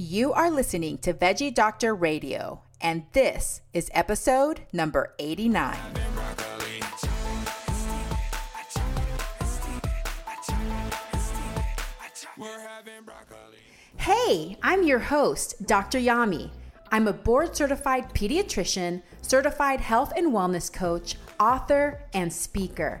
You are listening to Veggie Doctor Radio, and this is episode number 89. Hey, I'm your host, Dr. Yami. I'm a board certified pediatrician, certified health and wellness coach, author, and speaker.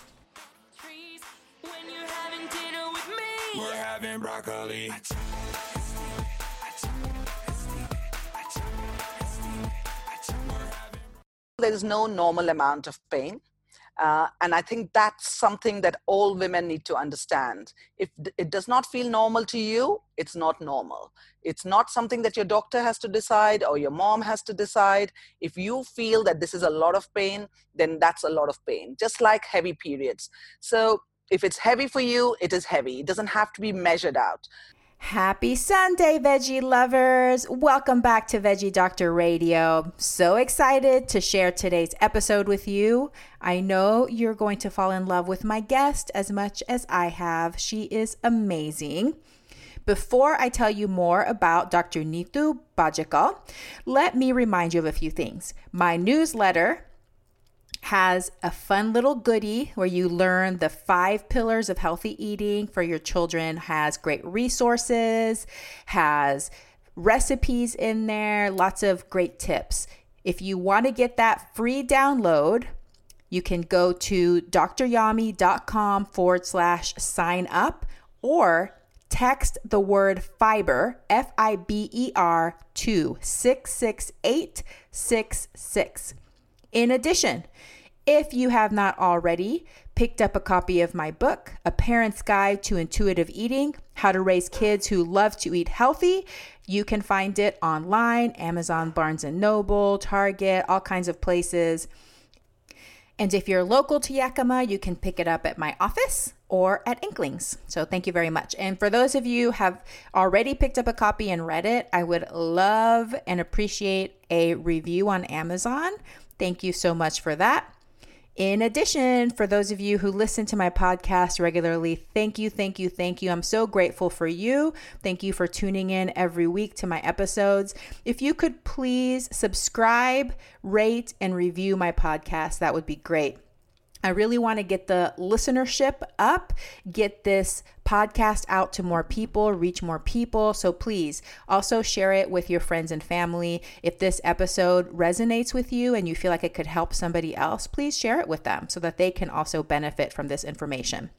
Having broccoli. There is no normal amount of pain. Uh, and I think that's something that all women need to understand. If it does not feel normal to you, it's not normal. It's not something that your doctor has to decide or your mom has to decide. If you feel that this is a lot of pain, then that's a lot of pain, just like heavy periods. So if it's heavy for you, it is heavy. It doesn't have to be measured out. Happy Sunday, veggie lovers! Welcome back to Veggie Doctor Radio. So excited to share today's episode with you. I know you're going to fall in love with my guest as much as I have. She is amazing. Before I tell you more about Dr. Nitu Bajekal, let me remind you of a few things. My newsletter has a fun little goodie where you learn the five pillars of healthy eating for your children, has great resources, has recipes in there, lots of great tips. If you want to get that free download, you can go to dryami.com forward slash sign up or text the word fiber, F I B E R, to 66866. In addition, if you have not already picked up a copy of my book, A Parent's Guide to Intuitive Eating How to Raise Kids Who Love to Eat Healthy, you can find it online, Amazon, Barnes and Noble, Target, all kinds of places. And if you're local to Yakima, you can pick it up at my office or at Inklings. So thank you very much. And for those of you who have already picked up a copy and read it, I would love and appreciate a review on Amazon. Thank you so much for that. In addition, for those of you who listen to my podcast regularly, thank you, thank you, thank you. I'm so grateful for you. Thank you for tuning in every week to my episodes. If you could please subscribe, rate, and review my podcast, that would be great. I really want to get the listenership up, get this podcast out to more people, reach more people. So please also share it with your friends and family. If this episode resonates with you and you feel like it could help somebody else, please share it with them so that they can also benefit from this information.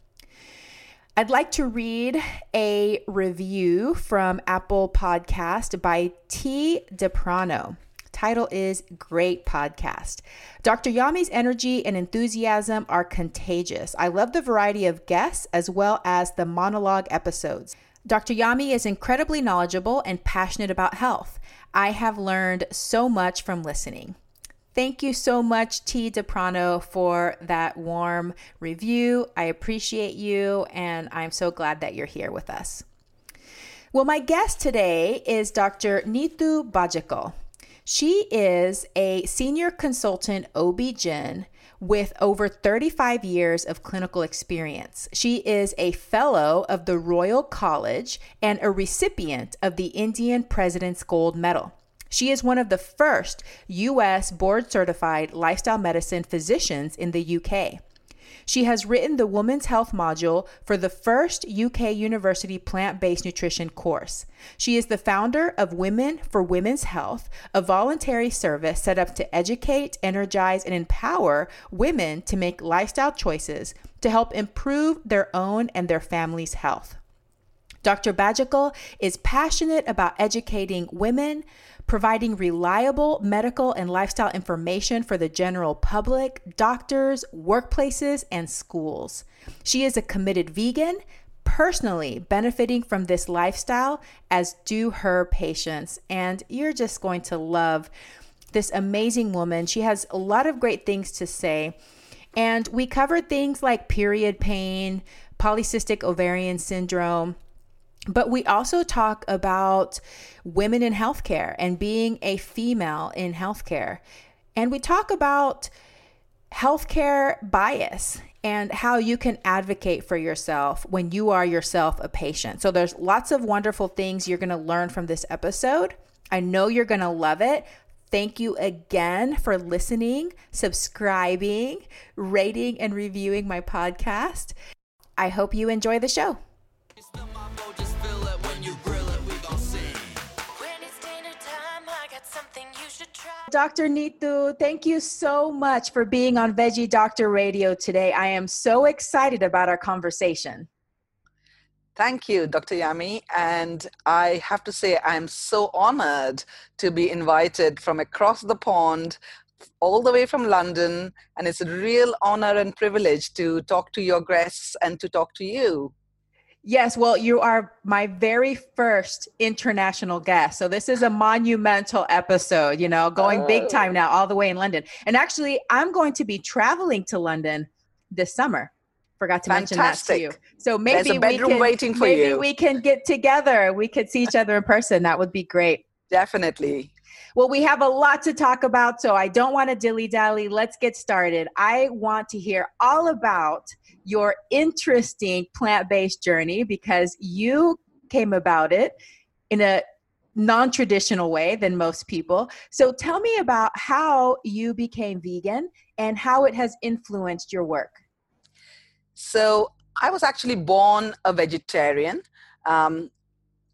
I'd like to read a review from Apple Podcast by T. DePrano title is Great Podcast. Dr. Yami's energy and enthusiasm are contagious. I love the variety of guests as well as the monologue episodes. Dr. Yami is incredibly knowledgeable and passionate about health. I have learned so much from listening. Thank you so much, T. DePrano, for that warm review. I appreciate you, and I'm so glad that you're here with us. Well, my guest today is Dr. Nitu Bajekal. She is a senior consultant OB-GYN with over 35 years of clinical experience. She is a fellow of the Royal College and a recipient of the Indian President's Gold Medal. She is one of the first U.S. board certified lifestyle medicine physicians in the UK. She has written the Women's Health module for the first UK university plant based nutrition course. She is the founder of Women for Women's Health, a voluntary service set up to educate, energize, and empower women to make lifestyle choices to help improve their own and their family's health. Dr. Bajekal is passionate about educating women, providing reliable medical and lifestyle information for the general public, doctors, workplaces, and schools. She is a committed vegan, personally benefiting from this lifestyle, as do her patients. And you're just going to love this amazing woman. She has a lot of great things to say. And we covered things like period pain, polycystic ovarian syndrome, but we also talk about women in healthcare and being a female in healthcare. And we talk about healthcare bias and how you can advocate for yourself when you are yourself a patient. So there's lots of wonderful things you're going to learn from this episode. I know you're going to love it. Thank you again for listening, subscribing, rating, and reviewing my podcast. I hope you enjoy the show. Dr. Nitu, thank you so much for being on Veggie Doctor Radio today. I am so excited about our conversation. Thank you, Dr. Yami. And I have to say, I'm so honored to be invited from across the pond, all the way from London. And it's a real honor and privilege to talk to your guests and to talk to you. Yes, well, you are my very first international guest. So this is a monumental episode, you know, going oh. big time now, all the way in London. And actually, I'm going to be traveling to London this summer. Forgot to Fantastic. mention that to you. So maybe we can, waiting for maybe you. we can get together. We could see each other in person. That would be great. Definitely. Well, we have a lot to talk about, so I don't want to dilly dally. Let's get started. I want to hear all about your interesting plant based journey because you came about it in a non traditional way than most people. So tell me about how you became vegan and how it has influenced your work. So I was actually born a vegetarian um,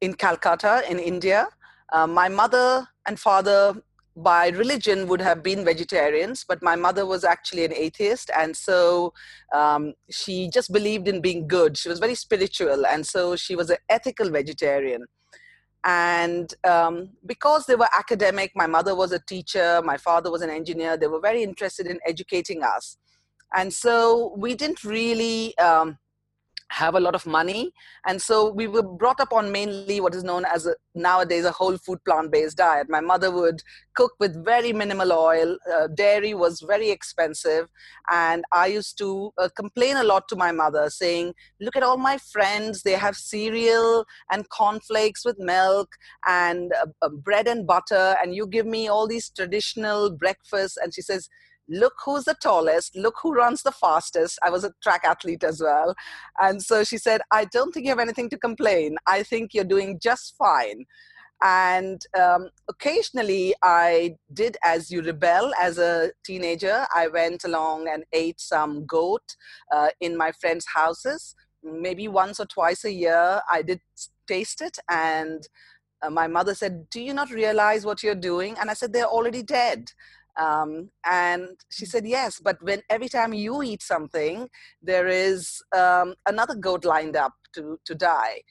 in Calcutta, in India. Uh, my mother and father by religion would have been vegetarians, but my mother was actually an atheist, and so um, she just believed in being good. She was very spiritual, and so she was an ethical vegetarian. And um, because they were academic, my mother was a teacher, my father was an engineer, they were very interested in educating us. And so we didn't really um, have a lot of money. And so we were brought up on mainly what is known as a, nowadays a whole food plant-based diet. My mother would cook with very minimal oil. Uh, dairy was very expensive. And i used to uh, complain a lot to my mother saying look at all my friends. They have cereal and cornflakes with milk and uh, uh bread and butter. And you give me all these traditional breakfasts. And she says look who's the tallest, look who runs the fastest. I was a track athlete as well. And so she said, I don't think you have anything to complain. I think you're doing just fine. And um, occasionally I did as you rebel as a teenager. I went along and ate some goat uh, in my friends' houses. Maybe once or twice a year, I did taste it. And uh, my mother said, Do you not realize what you're doing? And I said, They're already dead. Um, and she said, Yes, but when every time you eat something, there is um, another goat lined up to, to die.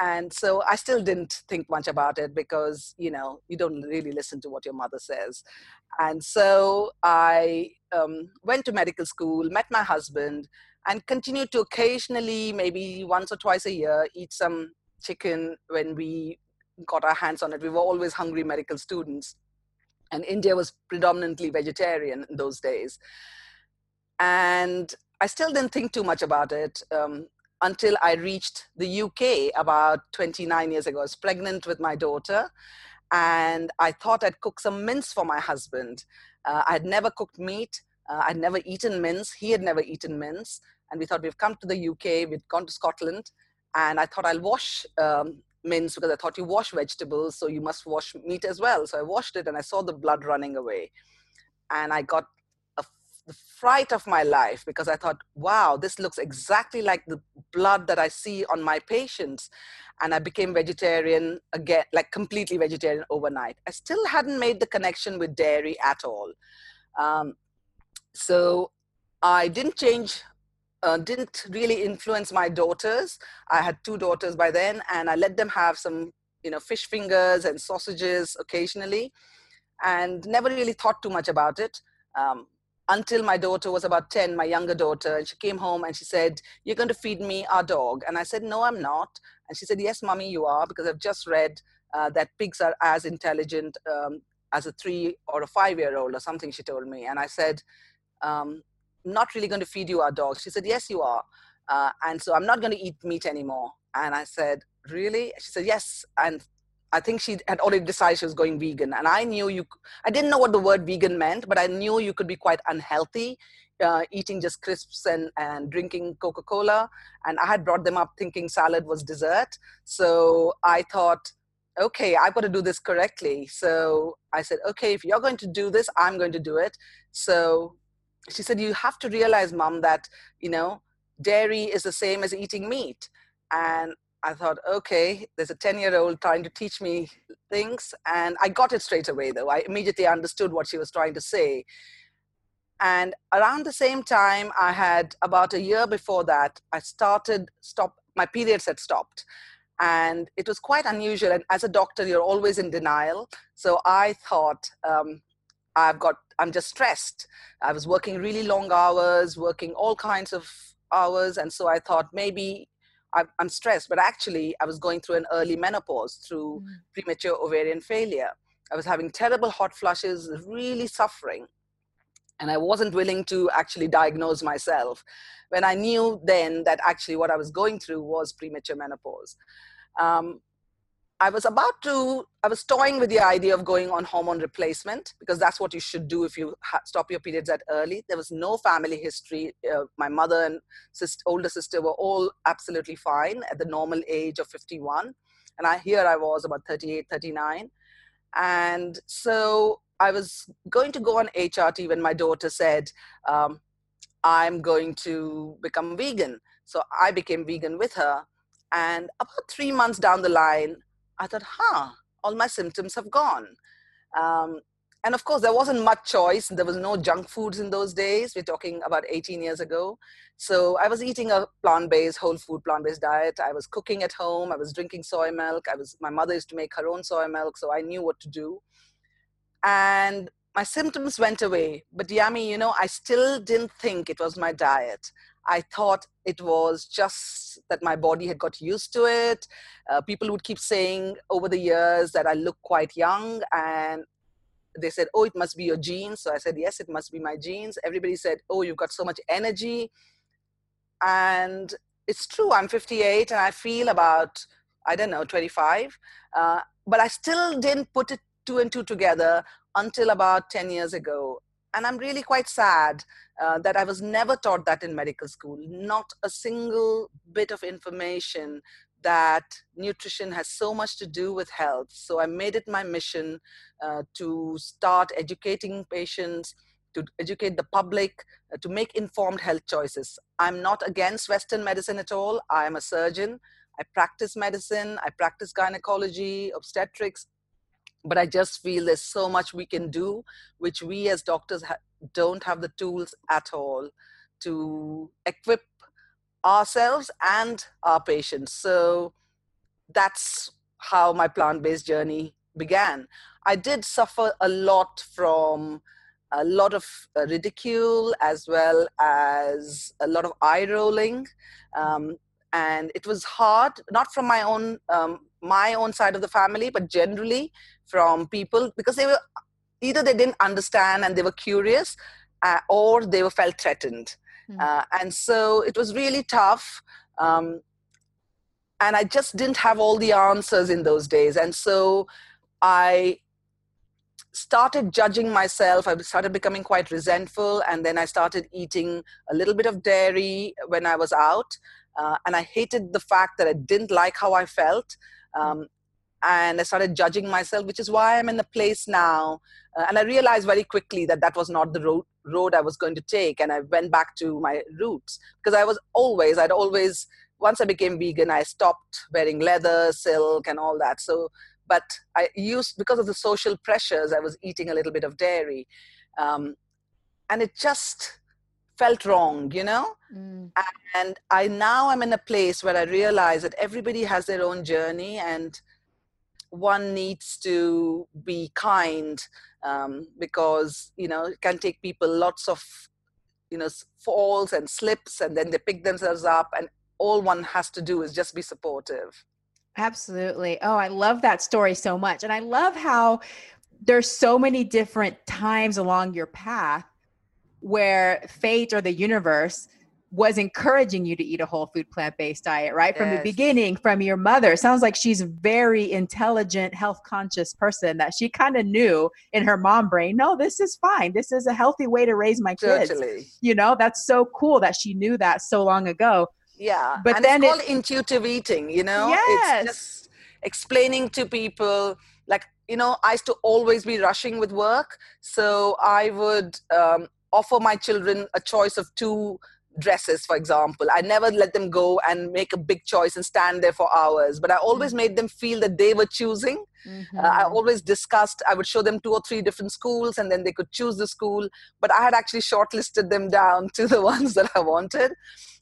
And so I still didn't think much about it because, you know, you don't really listen to what your mother says. And so I um, went to medical school, met my husband, and continued to occasionally, maybe once or twice a year, eat some chicken when we got our hands on it. We were always hungry medical students and India was predominantly vegetarian in those days. And I still didn't think too much about it um, until I reached the UK about 29 years ago. I was pregnant with my daughter. and I thought I'd cook some mince for my husband. Uh, I had never cooked meat. Uh, I'd never eaten mince. He had never eaten mince. And we thought we've come to the UK, we'd gone to Scotland, and I thought I'll wash um, mince because I thought you wash vegetables, so you must wash meat as well. So I washed it and I saw the blood running away. And I got a, the fright of my life because I thought, wow, this looks exactly like the blood that I see on my patients. And I became vegetarian again, like completely vegetarian overnight. I still hadn't made the connection with dairy at all. Um, so I didn't change, uh, didn't really influence my daughters. I had two daughters by then, and I let them have some, you know, fish fingers and sausages occasionally, and never really thought too much about it. Um, until my daughter was about 10, my younger daughter, and she came home and she said, You're going to feed me our dog. And I said, No, I'm not. And she said, Yes, mommy, you are, because I've just read uh, that pigs are as intelligent um, as a three or a five year old, or something she told me. And I said, um, not really going to feed you our dogs. She said, yes, you are. Uh, and so I'm not going to eat meat anymore. And I said, really? She said, yes. And I think she had already decided she was going vegan. And I knew you, I didn't know what the word vegan meant, but I knew you could be quite unhealthy uh, eating just crisps and, and drinking Coca Cola. And I had brought them up thinking salad was dessert. So I thought, okay, I've got to do this correctly. So I said, okay, if you're going to do this, I'm going to do it. So she said you have to realize mom that you know dairy is the same as eating meat. And i thought okay there's a 10 year old trying to teach me things. And i got it straight away though. I immediately understood what she was trying to say. And around the same time i had about a year before that i started stop my periods had stopped. And it was quite unusual. And as a doctor you're always in denial. So i thought um, I've got, I'm just stressed. I was working really long hours, working all kinds of hours. And so I thought maybe I'm stressed, but actually I was going through an early menopause through mm. premature ovarian failure. I was having terrible hot flushes, really suffering. And I wasn't willing to actually diagnose myself when I knew then that actually what I was going through was premature menopause. Um, I was about to, I was toying with the idea of going on hormone replacement because that's what you should do if you ha- stop your periods at early. There was no family history. Uh, my mother and older sister were all absolutely fine at the normal age of 51. And I here I was about 38, 39. And so I was going to go on HRT when my daughter said, um, I'm going to become vegan. So I became vegan with her. And about three months down the line, I thought, huh, all my symptoms have gone. Um, and of course, there wasn't much choice. There was no junk foods in those days. We're talking about 18 years ago. So I was eating a plant-based, whole food, plant-based diet. I was cooking at home. I was drinking soy milk. I was my mother used to make her own soy milk, so I knew what to do. And my symptoms went away. But Yami, you know, I still didn't think it was my diet. I thought it was just that my body had got used to it. Uh, people would keep saying over the years that I look quite young, and they said, Oh, it must be your genes. So I said, Yes, it must be my genes. Everybody said, Oh, you've got so much energy. And it's true, I'm 58 and I feel about, I don't know, 25. Uh, but I still didn't put it two and two together until about 10 years ago and i'm really quite sad uh, that i was never taught that in medical school. Not a single bit of information that nutrition has so much to do with health. So i made it my mission uh, to start educating patients to educate the public uh, to make informed health choices. I'm not against western medicine at all. I am a surgeon. I practice medicine. I practice gynecology obstetrics but i just feel there's so much we can do which we as doctors ha- don't have the tools at all to equip ourselves and our patients. So that's how my plant-based journey began. I did suffer a lot from a lot of uh, ridicule as well as a lot of eye rolling um, and it was hard not from my own um, my own side of the family but generally from people because they were either they didn't understand and they were curious uh, or they were felt threatened mm-hmm. uh, and so it was really tough um, and i just didn't have all the answers in those days and so I started judging myself. I started becoming quite resentful, and then I started eating a little bit of dairy when I was out. Uh, and I hated the fact that I didn't like how I felt. Um, and I started judging myself, which is why I'm in the place now. Uh, and I realized very quickly that that was not the road, road I was going to take. And I went back to my roots because I was always, I'd always, once I became vegan, I stopped wearing leather, silk, and all that. So but I used because of the social pressures, I was eating a little bit of dairy, um, and it just felt wrong, you know. Mm. And I now I'm in a place where I realize that everybody has their own journey, and one needs to be kind um, because you know it can take people lots of you know falls and slips, and then they pick themselves up, and all one has to do is just be supportive. Absolutely. Oh, I love that story so much. And I love how there's so many different times along your path where fate or the universe was encouraging you to eat a whole food plant-based diet right yes. from the beginning from your mother sounds like she's a very intelligent health conscious person that she kind of knew in her mom brain no this is fine this is a healthy way to raise my kids totally. you know that's so cool that she knew that so long ago yeah but and then it's called it, intuitive eating you know yes. it's just explaining to people like you know i used to always be rushing with work so i would um, offer my children a choice of two dresses for example. I never let them go and make a big choice and stand there for hours. But i always mm-hmm. made them feel that they were choosing. Mm-hmm. uh, i always discussed i would show them two or three different schools and then they could choose the school. But i had actually shortlisted them down to the ones that i wanted.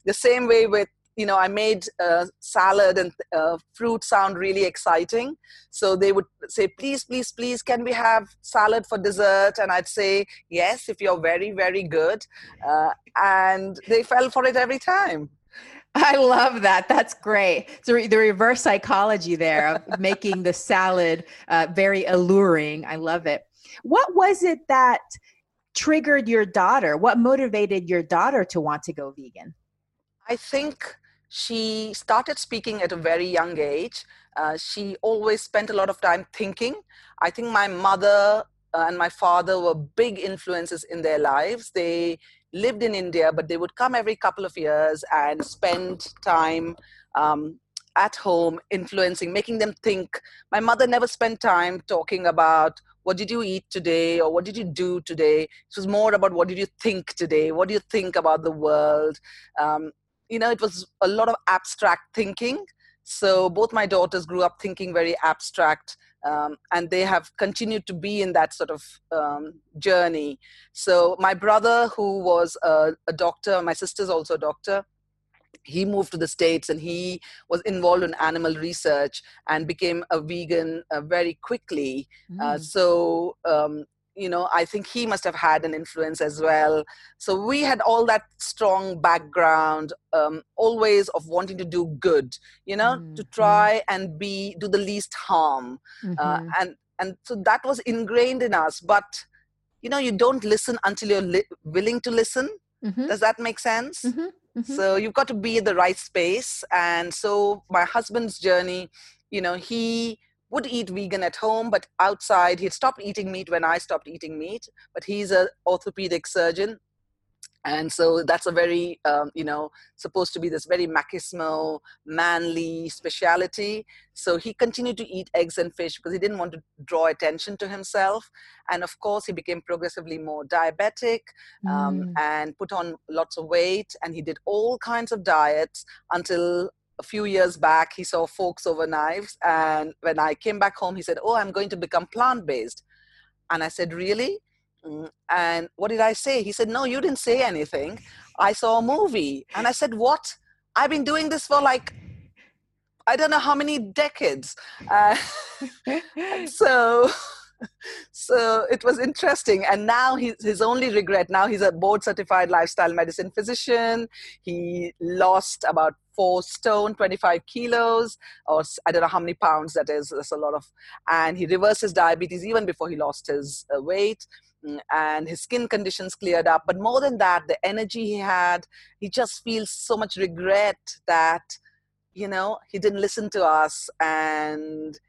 The same way with you know, I made uh, salad and uh, fruit sound really exciting. So they would say, please, please, please, can we have salad for dessert? And I'd say, yes, if you're very, very good. Uh, and they fell for it every time. I love that. That's great. So the reverse psychology there of making the salad uh, very alluring. I love it. What was it that triggered your daughter? What motivated your daughter to want to go vegan? I think she started speaking at a very young age. Uh, she always spent a lot of time thinking. I think my mother uh, and my father were big influences in their lives. They lived in India, but they would come every couple of years and spend time um, at home, influencing, making them think. My mother never spent time talking about what did you eat today or what did you do today. It was more about what did you think today? What do you think about the world? Um, you know, it was a lot of abstract thinking. So both my daughters grew up thinking very abstract, um, and they have continued to be in that sort of um, journey. So my brother, who was a, a doctor, my sister's also a doctor, he moved to the states and he was involved in animal research and became a vegan uh, very quickly uh, mm. uh, so um, you know i think he must have had an influence as well so we had all that strong background um, always of wanting to do good you know mm-hmm. to try and be do the least harm uh, mm-hmm. uh, and and so that was ingrained in us but you know you don't listen until you're li- willing to listen mm-hmm. does that make sense mm-hmm. Mm-hmm. so you've got to be in the right space and so my husband's journey you know he would eat vegan at home, but outside he'd stopped eating meat when I stopped eating meat. But he's an orthopedic surgeon, and so that's a very um, you know supposed to be this very machismo manly speciality so he continued to eat eggs and fish because he didn't want to draw attention to himself and of course he became progressively more diabetic um, mm. and put on lots of weight and he did all kinds of diets until a few years back, he saw Forks Over Knives. And when I came back home, he said, Oh, I'm going to become plant based. And I said, Really? Mm, and what did I say? He said, No, you didn't say anything. I saw a movie. And I said, What? I've been doing this for like, I don't know how many decades. Uh, so so it was interesting and now his, his only regret now he's a board certified lifestyle medicine physician he lost about four stone 25 kilos or i don't know how many pounds that is that's a lot of and he reversed his diabetes even before he lost his uh, weight mm, and his skin conditions cleared up but more than that the energy he had he just feels so much regret that you know he didn't listen to us and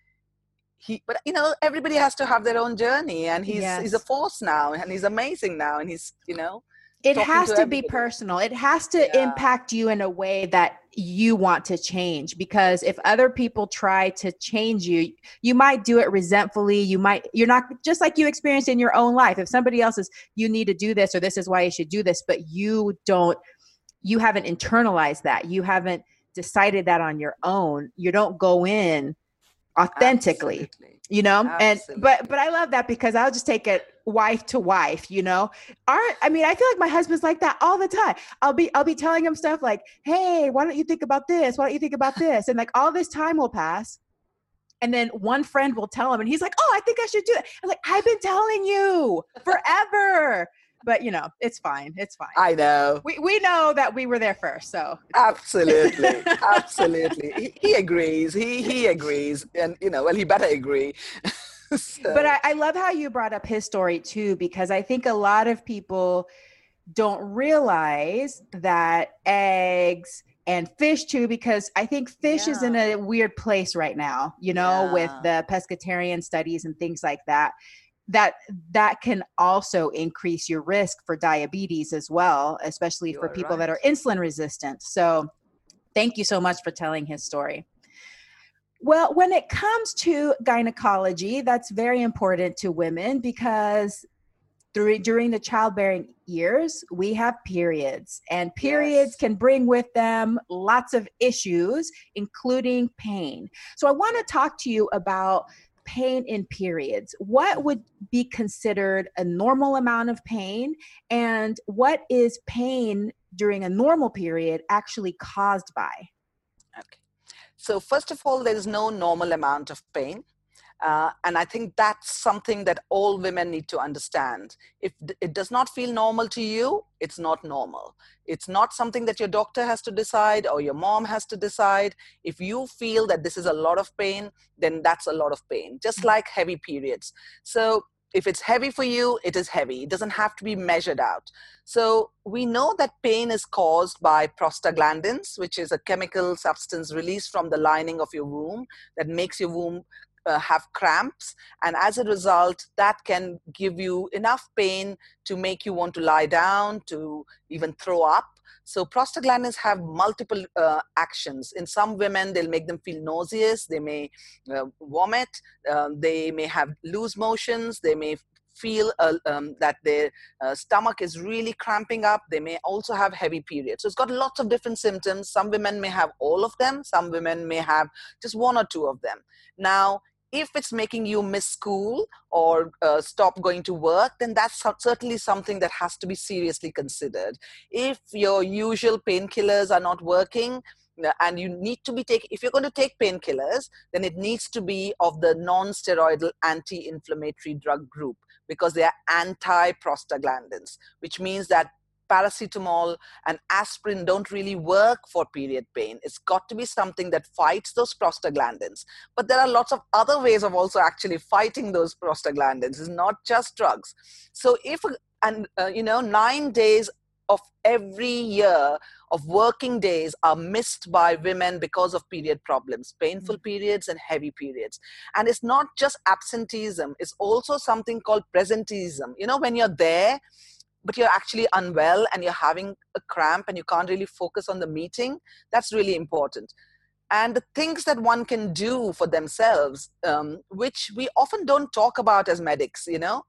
he but you know everybody has to have their own journey and he's yes. he's a force now and he's amazing now and he's you know it has to, to be personal. It has to yeah. impact you in a way that you want to change because if other people try to change you you might do it resentfully. You might you're not just like you experienced in your own life. If somebody else is you need to do this or this is why you should do this but you don't you haven't internalized that. You haven't decided that on your own. You don't go in authentically Absolutely. you know? Absolutely. and but but i love that because i'll just take it wife to wife you know aren't i mean i feel like my husband's like that all the time i'll be i'll be telling him stuff like hey why don't you think about this why don't you think about this and like all this time will pass and then one friend will tell him and he's like oh i think i should do it i'm like i've been telling you forever but you know, it's fine. It's fine. I know. We we know that we were there first, so absolutely, absolutely. He, he, agrees. He he agrees, and you know, well, he better agree. so. But I, I love how you brought up his story too, because I think a lot of people don't realize that eggs and fish too because i think fish yeah. is in a weird place right now you know yeah. with the pescatarian studies and things like that that that can also increase your risk for diabetes as well especially you for people right. that are insulin resistant so thank you so much for telling his story well when it comes to gynecology that's very important to women because through, during the childbearing years we have periods and periods yes. can bring with them lots of issues including pain so i want to talk to you about pain in periods, what would be considered a normal amount of pain? And what is pain during a normal period actually caused by? Okay. So, first of all, there is no normal amount of pain. Uh, and I think that's something that all women need to understand. If it does not feel normal to you, it's not normal. It's not something that your doctor has to decide or your mom has to decide. If you feel that this is a lot of pain, then that's a lot of pain, just mm. like heavy periods. So if it's heavy for you, it is heavy. It doesn't have to be measured out. So we know that pain is caused by prostaglandins, which is a chemical substance released from the lining of your womb that makes your womb uh, have cramps and as a result that can give you enough pain to make you want to lie down to even throw up so prostaglandins have multiple uh, actions in some women they'll make them feel nauseous they may uh, vomit uh, they may have loose motions they may feel uh, um, that their uh, stomach is really cramping up. They may also have heavy periods. So it's got lots of different symptoms. Some women may have all of them. Some women may have just one or two of them. Now, if it's making you miss school or uh, stop going to work, then that's certainly something that has to be seriously considered. If your usual painkillers are not working, uh, and you need to be taking if you're going to take painkillers then it needs to be of the non-steroidal anti-inflammatory drug group because they are anti-prostaglandins which means that paracetamol and aspirin don't really work for period pain. It's got to be something that fights those prostaglandins. But there are lots of other ways of also actually fighting those prostaglandins. It's not just drugs. So if and uh, you know nine days of every year of working days are missed by women because of period problems painful mm. periods and heavy periods and it's not just absenteeism it's also something called presenteeism you know when you're there but you're actually unwell and you're having a cramp and you can't really focus on the meeting, that's really important. And the things that one can do for themselves, um, which we often don't talk about as medics, you know,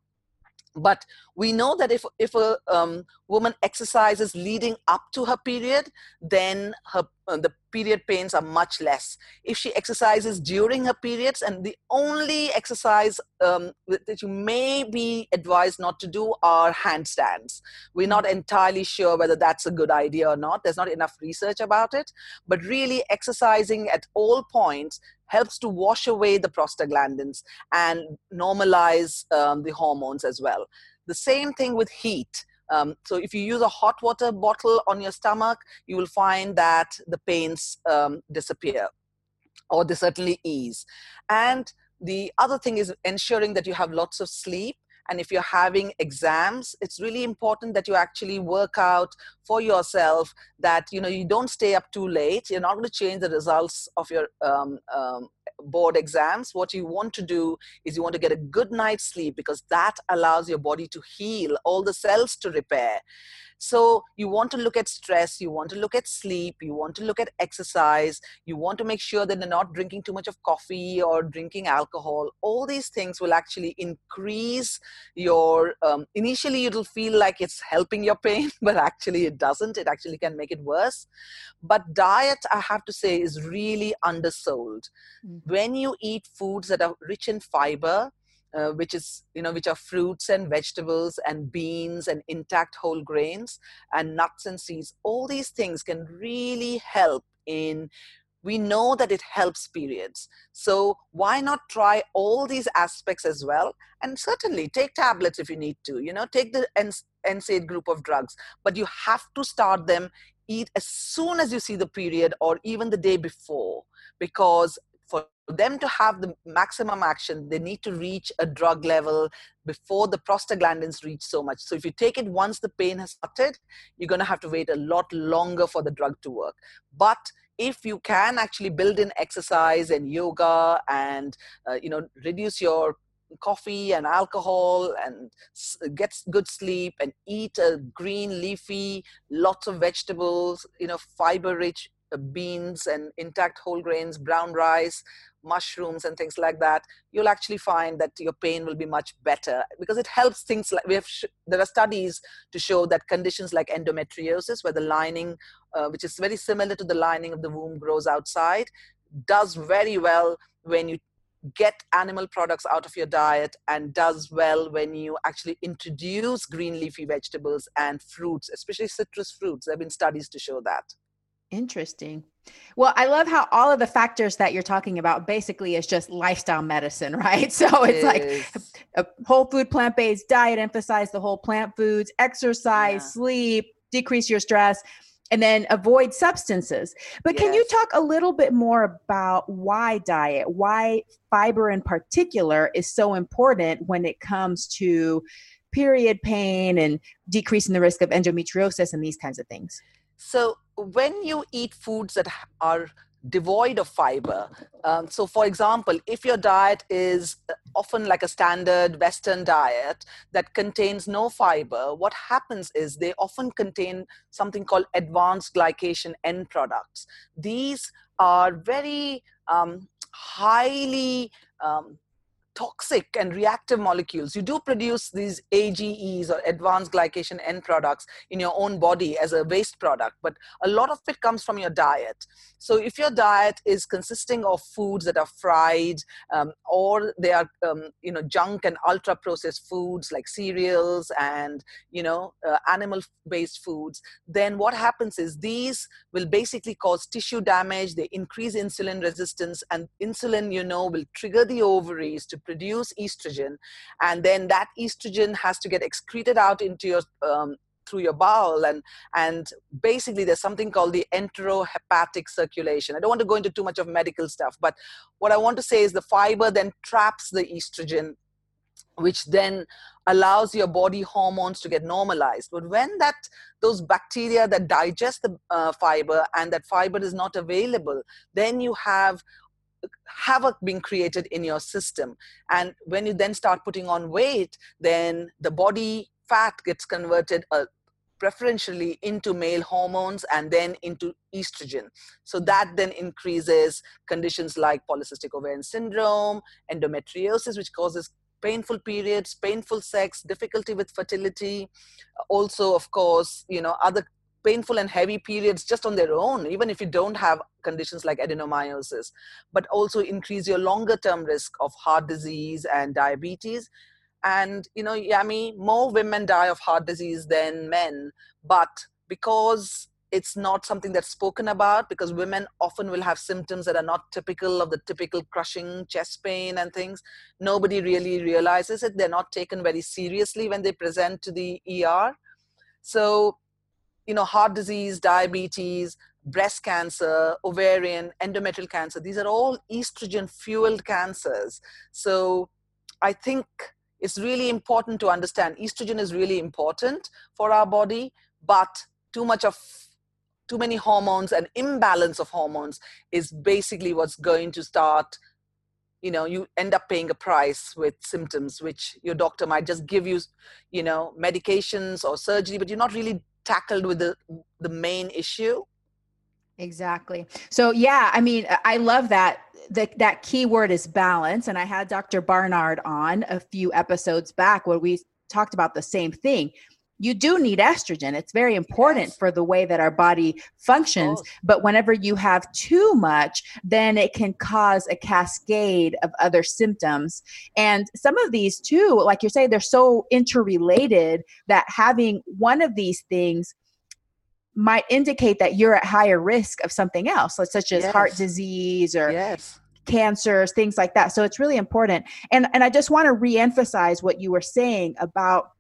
but we know that if if a um, woman exercises leading up to her period then her uh, the period pains are much less. If she exercises during her periods and the only exercise um, that you may be advised not to do are handstands. We're not entirely sure whether that's a good idea or not. There's not enough research about it. But really exercising at all points helps to wash away the prostaglandins and normalize um, the hormones as well. The same thing with heat. Um, so if you use a hot water bottle on your stomach, you will find that the pains um, disappear or they certainly ease. And the other thing is ensuring that you have lots of sleep and if you're having exams it's really important that you actually work out for yourself that you know you don't stay up too late you're not going to change the results of your um, um, board exams, what you want to do is you want to get a good night's sleep because that allows your body to heal, all the cells to repair. So you want to look at stress, you want to look at sleep, you want to look at exercise, you want to make sure that they're not drinking too much of coffee or drinking alcohol. All these things will actually increase your, um, initially it'll feel like it's helping your pain, but actually it doesn't. It actually can make it worse. But diet, I have to say, is really undersold. Mm-hmm. When you eat foods that are rich in fiber, uh, which is you know which are fruits and vegetables and beans and intact whole grains and nuts and seeds all these things can really help in we know that it helps periods so why not try all these aspects as well and certainly take tablets if you need to you know take the NSAID group of drugs but you have to start them eat as soon as you see the period or even the day before because for them to have the maximum action, they need to reach a drug level before the prostaglandins reach so much. So if you take it once the pain has started, you're going to have to wait a lot longer for the drug to work. But if you can actually build in exercise and yoga and uh, you know reduce your coffee and alcohol and get good sleep and eat a green leafy lots of vegetables you know fiber rich beans and intact whole grains, brown rice, mushrooms and things like that, you'll actually find that your pain will be much better because it helps things like we have there are studies to show that conditions like endometriosis where the lining uh, which is very similar to the lining of the womb grows outside does very well when you get animal products out of your diet and does well when you actually introduce green leafy vegetables and fruits especially citrus fruits there have been studies to show that Interesting. Well, I love how all of the factors that you're talking about basically is just lifestyle medicine, right? So it's like a whole food plant based diet, emphasize the whole plant foods, exercise, yeah. sleep, decrease your stress, and then avoid substances. But yes. can you talk a little bit more about why diet, why fiber in particular is so important when it comes to period pain and decreasing the risk of endometriosis and these kinds of things? So when you eat foods that are devoid of fiber. Um, so, for example, if your diet is often like a standard Western diet that contains no fiber, what happens is they often contain something called advanced glycation end products. These are very um, highly um, toxic and reactive molecules. You do produce these AGEs or advanced glycation end products in your own body as a waste product, but a lot of it comes from your diet. So if your diet is consisting of foods that are fried um, or they are, um, you know, junk and ultra processed foods like cereals and, you know, uh, animal based foods, then what happens is these will basically cause tissue damage. They increase insulin resistance and insulin, you know, will trigger the ovaries to produce estrogen and then that estrogen has to get excreted out into your um, through your bowel and and basically there's something called the enterohepatic circulation. I don't want to go into too much of medical stuff but what i want to say is the fiber then traps the estrogen which then allows your body hormones to get normalized. But when that those bacteria that digest the uh, fiber and that fiber is not available then you have havoc being created in your system. And when you then start putting on weight then the body fat gets converted uh, preferentially into male hormones and then into estrogen. So that then increases conditions like polycystic ovarian syndrome endometriosis which causes painful periods painful sex difficulty with fertility. Also of course you know other painful and heavy periods just on their own, even if you don't have conditions like adenomyosis, but also increase your longer term risk of heart disease and diabetes. And, you know, Yami, more women die of heart disease than men, but because it's not something that's spoken about because women often will have symptoms that are not typical of the typical crushing chest pain and things. Nobody really realizes it. They're not taken very seriously when they present to the ER. So you know, heart disease, diabetes, breast cancer, ovarian, endometrial cancer, these are all estrogen fueled cancers. So I think it's really important to understand estrogen is really important for our body, but too much of too many hormones and imbalance of hormones is basically what's going to start you know you end up paying a price with symptoms which your doctor might just give you you know medications or surgery but you're not really tackled with the the main issue? Exactly. So yeah i mean i love that the, that key word is balance and i had dr barnard on a few episodes back where we talked about the same thing you do need estrogen. It's very important yes. for the way that our body functions. But whenever you have too much, then it can cause a cascade of other symptoms. And some of these, too, like you're saying, they're so interrelated that having one of these things might indicate that you're at higher risk of something else, such as yes. heart disease or yes cancers things like that so it's really important and and i just want to reemphasize what you were saying about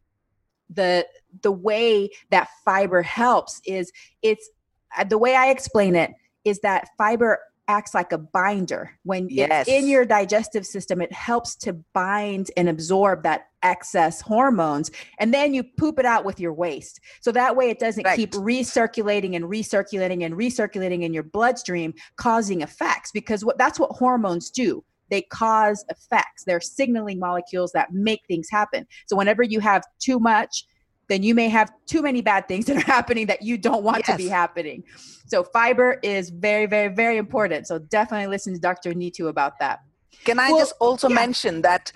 the the way that fiber helps is it's uh, the way I explain it is that fiber acts like a binder. When yes. it's in your digestive system it helps to bind and absorb that excess hormones and then you poop it out with your waste. So that way it doesn't right. keep recirculating and recirculating and recirculating in your bloodstream causing effects because what that's what hormones do. They cause effects. They're signaling molecules that make things happen. So whenever you have too much then you may have too many bad things that are happening that you don't want yes. to be happening. So fiber is very, very, very important. So definitely listen to Dr. Nitu about that. Can I well, just also yeah. mention that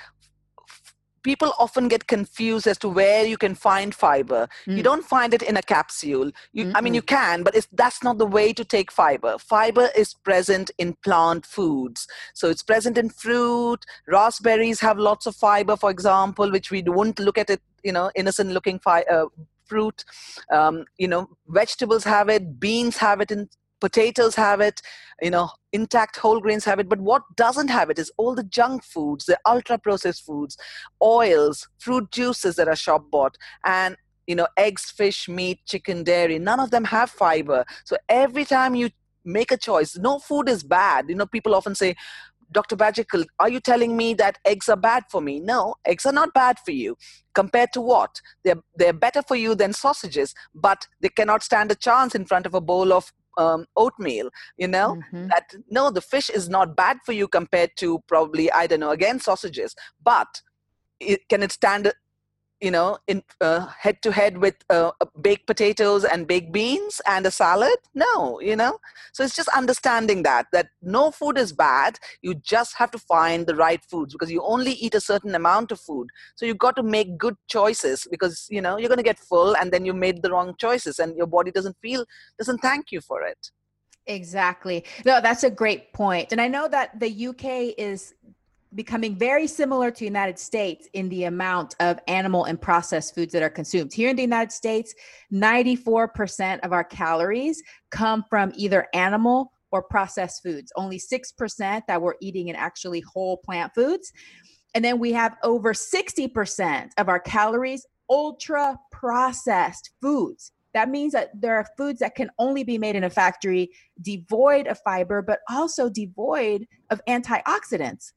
people often get confused as to where you can find fiber. Mm. You don't find it in a capsule. You, I mean, you can, but it's, that's not the way to take fiber. Fiber is present in plant foods. So it's present in fruit. Raspberries have lots of fiber, for example, which we wouldn't look at it, you know, innocent looking fi- uh, fruit. Um, you know, vegetables have it, beans have it in potatoes have it you know intact whole grains have it. But what doesn't have it is all the junk foods the ultra processed foods oils fruit juices that are shop bought and you know eggs fish meat chicken dairy. None of them have fiber. So every time you make a choice no food is bad. You know people often say Dr. Bajekal, are you telling me that eggs are bad for me? No, eggs are not bad for you. Compared to what? They're, they're better for you than sausages, but they cannot stand a chance in front of a bowl of um, oatmeal you know mm-hmm. that no the fish is not bad for you compared to probably i don't know again sausages but it, can it stand you know in uh, head to head with uh, baked potatoes and baked beans and a salad? No you know? So it's just understanding that that no food is bad. You just have to find the right foods because you only eat a certain amount of food. So you've got to make good choices because you know you're going to get full and then you made the wrong choices and your body doesn't feel doesn't thank you for it. Exactly. No, that's a great point. And I know that the UK is becoming very similar to the United States in the amount of animal and processed foods that are consumed. Here in the United States, 94% of our calories come from either animal or processed foods. Only 6% that we're eating in actually whole plant foods. And then we have over 60% of our calories ultra processed foods. That means that there are foods that can only be made in a factory devoid of fiber, but also devoid of antioxidants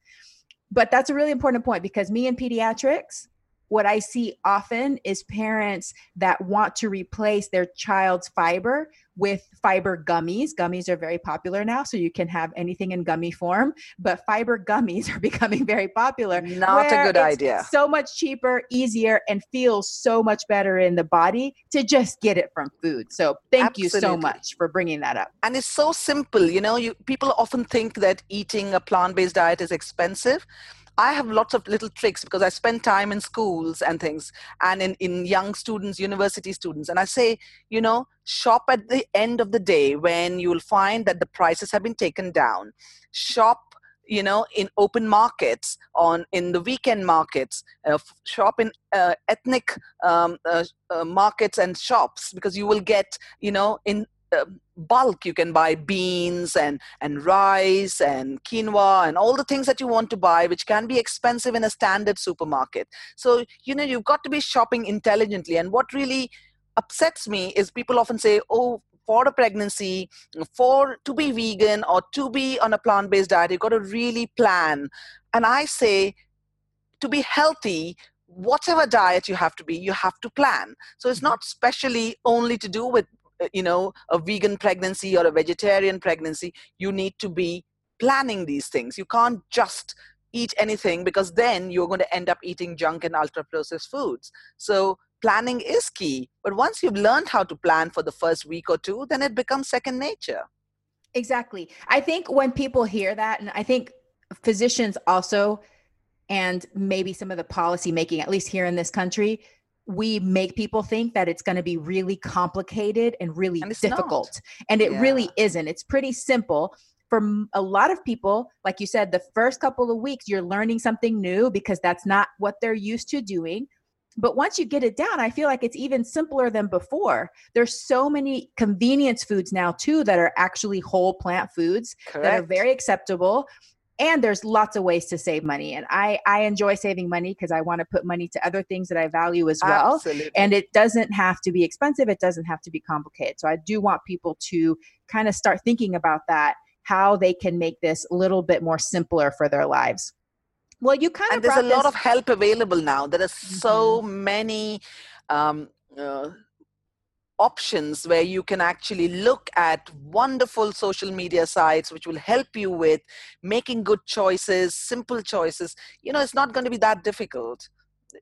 but that's a really important point because me in pediatrics what I see often is parents that want to replace their child's fiber with fiber gummies. Gummies are very popular now, so you can have anything in gummy form, but fiber gummies are becoming very popular. Not a good idea. So much cheaper, easier, and feels so much better in the body to just get it from food. So thank Absolutely. you so much for bringing that up. And it's so simple. You know, you people often think that eating a plant-based diet is expensive I have lots of little tricks because I spend time in schools and things and in, in young students, university students. And I say, you know, shop at the end of the day when you will find that the prices have been taken down. Shop you know in open markets on in the weekend markets uh, shop in uh, ethnic um, uh, uh markets and shops because you will get you know in uh, bulk. You can buy beans and and rice and quinoa and all the things that you want to buy which can be expensive in a standard supermarket. So you know you've got to be shopping intelligently. And what really upsets me is people often say oh for a pregnancy for to be vegan or to be on a plant-based diet you've got to really plan. And i say to be healthy whatever diet you have to be you have to plan. So it's not specially only to do with Uh, you know a vegan pregnancy or a vegetarian pregnancy you need to be planning these things you can't just eat anything because then you're going to end up eating junk and ultra processed foods. So planning is key. But once you've learned how to plan for the first week or two, then it becomes second nature. Exactly. I think when people hear that, and I think physicians also, and maybe some of the policy making, at least here in this country, we make people think that it's going to be really complicated and really And difficult. not. And it Yeah. really isn't. It's pretty simple. For a lot of people, like you said, the first couple of weeks, you're learning something new because that's not what they're used to doing. But once you get it down, I feel like it's even simpler than before. There's so many convenience foods now, too, that are actually whole plant foods that are very acceptable and there's lots of ways to save money and i i enjoy saving money because i want to put money to other things that i value as well. Absolutely. and it doesn't have to be expensive it doesn't have to be complicated. So i do want people to kind of start thinking about that how they can make this a little bit more simpler for their lives. Well you kind and of there's a brought lot of help available now. There are so many um, uh, options where you can actually look at wonderful social media sites which will help you with making good choices simple choices. You know it's not going to be that difficult.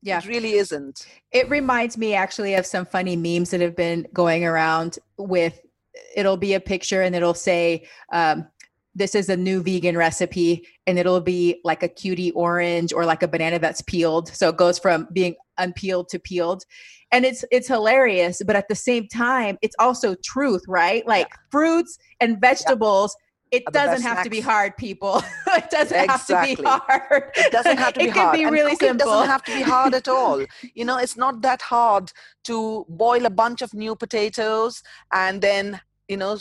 Yeah. it really isn't. It reminds me actually of some funny memes that have been going around with it'll be a picture and it'll say, um, this is a new vegan recipe and it'll be like a cutie orange or like a banana that's peeled. So it goes from being unpeeled to peeled. And it's it's hilarious, but at the same time, it's also truth, right? Like fruits and vegetables, it doesn't have to be hard, people. it doesn't have to be hard. it doesn't have to be it can be really simple. doesn't have to be hard at all you know it's not that hard to boil a bunch of new potatoes and then you know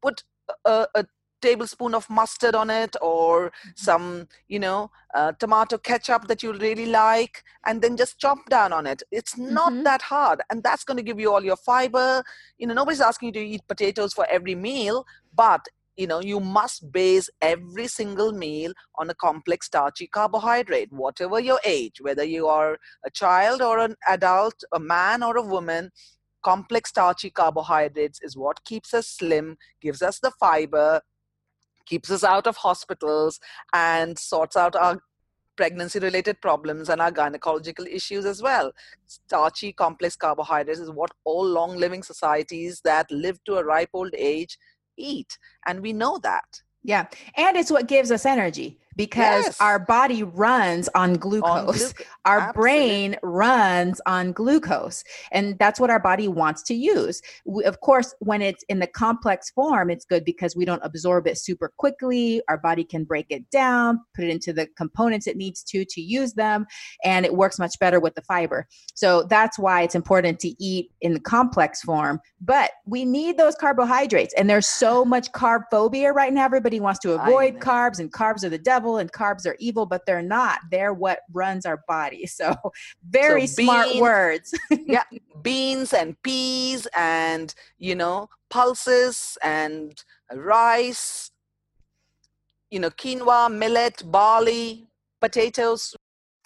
put a, a tablespoon of mustard on it or Mm-hmm. some you know uh, tomato ketchup that you really like and then just chop down on it it's not Mhm. that hard and that's going to give you all your fiber you know nobody's asking you to eat potatoes for every meal but you know you must base every single meal on a complex starchy carbohydrate whatever your age whether you are a child or an adult a man or a woman complex starchy carbohydrates is what keeps us slim gives us the fiber keeps us out of hospitals and sorts out our pregnancy related problems and our gynecological issues as well starchy complex carbohydrates is what all long living societies that live to a ripe old age eat and we know that Yeah. And it's what gives us energy because Yes. our body runs on on glucose. our absolutely. brain runs on glucose. And that's what our body wants to use. We, of course, when it's in the complex form, it's good because we don't absorb it super quickly. Our body can break it down, put it into the components it needs to to use them, and it works much better with the fiber. So that's why it's important to eat in the complex form. But we need those carbohydrates. And there's so much carb phobia right now. Everybody wants to avoid carbs, and carbs are the devil, and carbs are evil, but they're not. They're what runs our body. So very smart beans- words. yeah beans and peas and you know pulses and rice you know quinoa millet barley potatoes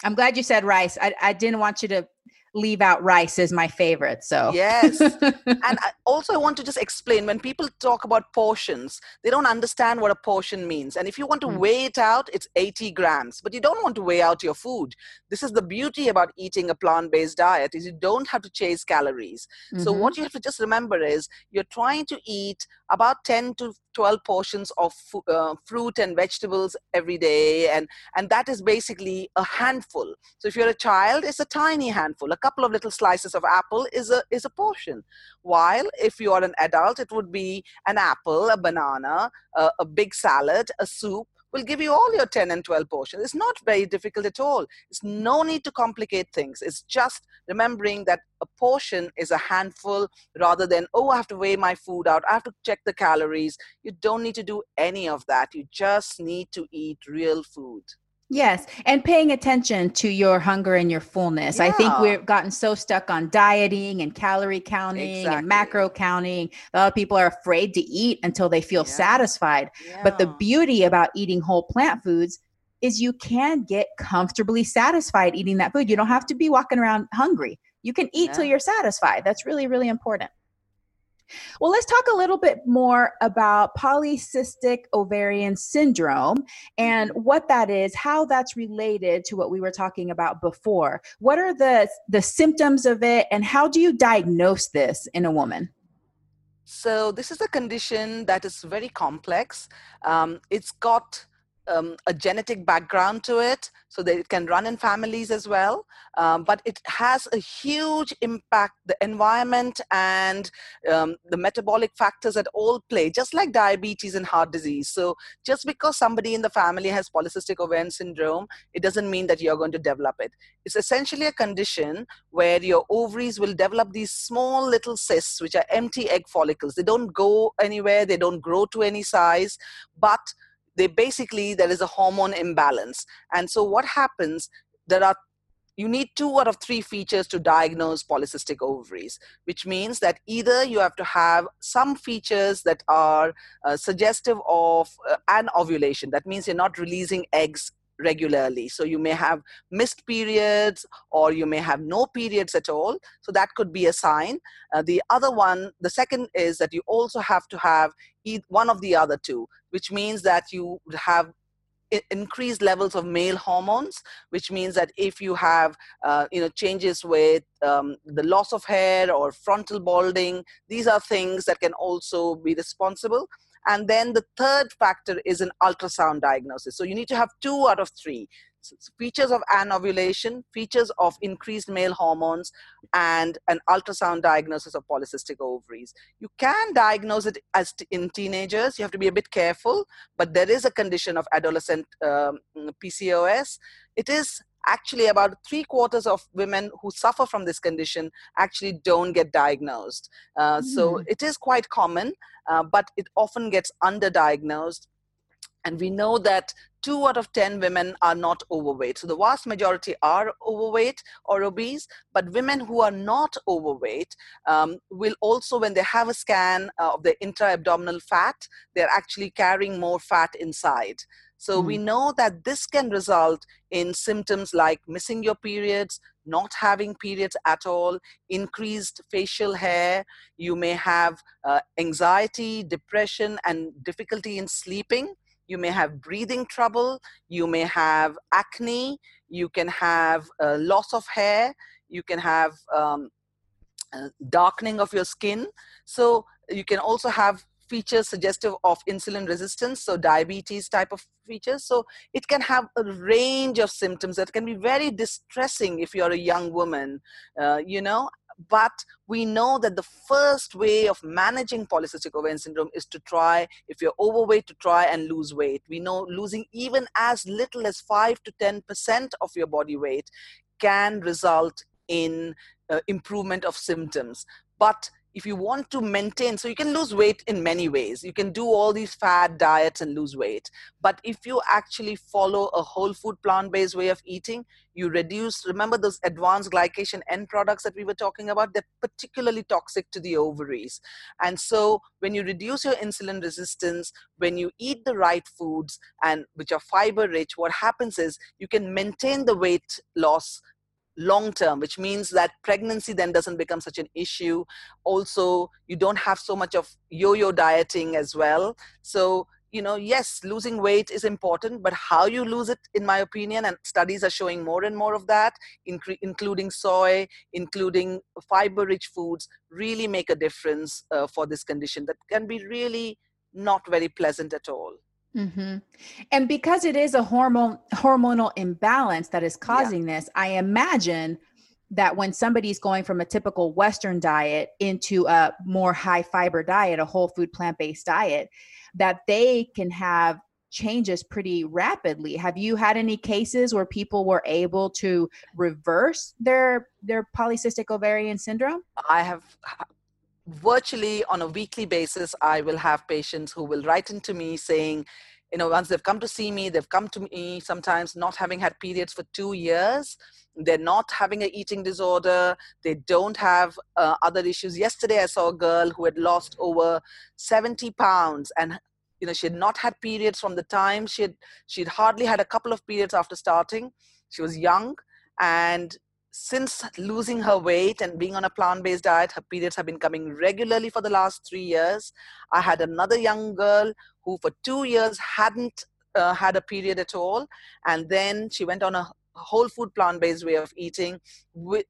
I'm glad you said rice. I, I didn't want you to leave out rice is my favorite. So Yes. and I also I want to just explain when people talk about portions, they don't understand what a portion means. And if you want to Mm. weigh it out, it's 80 grams, but you don't want to weigh out your food. This is the beauty about eating a plant-based diet is you don't have to chase calories. So Mhm. what you have to just remember is you're trying to eat about 10 to 12 portions of uh, fruit and vegetables every day and and that is basically a handful. So if you're a child it's a tiny handful. A couple of little slices of apple is a is a portion. While if you are an adult it would be an apple a banana a big salad a soup will give you all your 10 and 12 portions. It's not very difficult at all. It's no need to complicate things. It's just remembering that a portion is a handful rather than oh i have to weigh my food out. I have to check the calories. You don't need to do any of that. You just need to eat real food Yes, and paying attention to your hunger and your fullness. I think we've gotten so stuck on dieting and calorie counting Exactly. and macro counting. A lot of people are afraid to eat until they feel Yeah. satisfied. But the beauty about eating whole plant foods is you can get comfortably satisfied eating that food. You don't have to be walking around hungry. You can eat till you're satisfied. That's really, really important. Well, let's talk a little bit more about polycystic ovarian syndrome and what that is, how that's related to what we were talking about before. What are the the symptoms of it and how do you diagnose this in a woman? So this is a condition that is very complex. Um, it's got um, a genetic background to it so that it can run in families as well. Um, but it has a huge impact the environment and um, the metabolic factors that all play just like diabetes and heart disease. So just because somebody in the family has polycystic ovarian syndrome it doesn't mean that you're going to develop it. It's essentially a condition where your ovaries will develop these small little cysts which are empty egg follicles. They don't go anywhere. They don't grow to any size. But they basically there is a hormone imbalance and so what happens there are you need two out of three features to diagnose polycystic ovaries which means that either you have to have some features that are uh, suggestive of uh, anovulation that means you're not releasing eggs regularly. So you may have missed periods or you may have no periods at all. So that could be a sign. Uh, the other one, the second is that you also have to have one of the other two, which means that you have increased levels of male hormones which means that if you have uh, you know changes with um, the loss of hair or frontal balding these are things that can also be responsible and then the third factor is an ultrasound diagnosis. So you need to have two out of three features of anovulation, features of increased male hormones, and an ultrasound diagnosis of polycystic ovaries. You can diagnose it as t- in teenagers. You have to be a bit careful, but there is a condition of adolescent um, PCOS. It is actually about three quarters of women who suffer from this condition actually don't get diagnosed. Uh, mm. So hmm. it is quite common, uh, but it often gets underdiagnosed. And we know that two out of 10 women are not overweight. So the vast majority are overweight or obese, but women who are not overweight um, will also, when they have a scan of the intra abdominal fat, they're actually carrying more fat inside. So mm. we know that this can result in symptoms like missing your periods, not having periods at all, increased facial hair. You may have uh, anxiety, depression, and difficulty in sleeping. You may have breathing trouble. You may have acne. You can have uh, loss of hair. You can have um, uh, darkening of your skin. So you can also have features suggestive of insulin resistance, so diabetes type of features. So it can have a range of symptoms that can be very distressing if you're a young woman, uh, you know. But we know that the first way of managing polycystic ovarian syndrome is to try, if you're overweight, to try and lose weight. We know losing even as little as 5 to 10% of your body weight can result in uh, improvement of symptoms. But if you want to maintain so you can lose weight in many ways. You can do all these fad diets and lose weight. But if you actually follow a whole food plant based way of eating you reduce remember those advanced glycation end products that we were talking about? They're particularly toxic to the ovaries. And so when you reduce your insulin resistance when you eat the right foods and which are fiber rich what happens is you can maintain the weight loss long term which means that pregnancy then doesn't become such an issue. Also you don't have so much of yo-yo dieting as well. So you know yes losing weight is important but how you lose it in my opinion and studies are showing more and more of that including soy including fiber rich foods really make a difference uh, for this condition that can be really not very pleasant at all Mm-hmm. And because it is a hormone hormonal imbalance that is causing yeah. this, I imagine that when somebody's going from a typical Western diet into a more high fiber diet, a whole food plant based diet, that they can have changes pretty rapidly. Have you had any cases where people were able to reverse their their polycystic ovarian syndrome? I have virtually on a weekly basis, I will have patients who will write into me saying, you know, once they've come to see me, they've come to me sometimes not having had periods for two years. They're not having an eating disorder. They don't have uh, other issues. Yesterday, I saw a girl who had lost over 70 pounds and you know she had not had periods from the time she had she'd hardly had a couple of periods after starting she was young and since losing her weight and being on a plant based diet, her periods have been coming regularly for the last three years. I had another young girl who, for two years, hadn't uh, had a period at all. And then she went on a whole food plant based way of eating.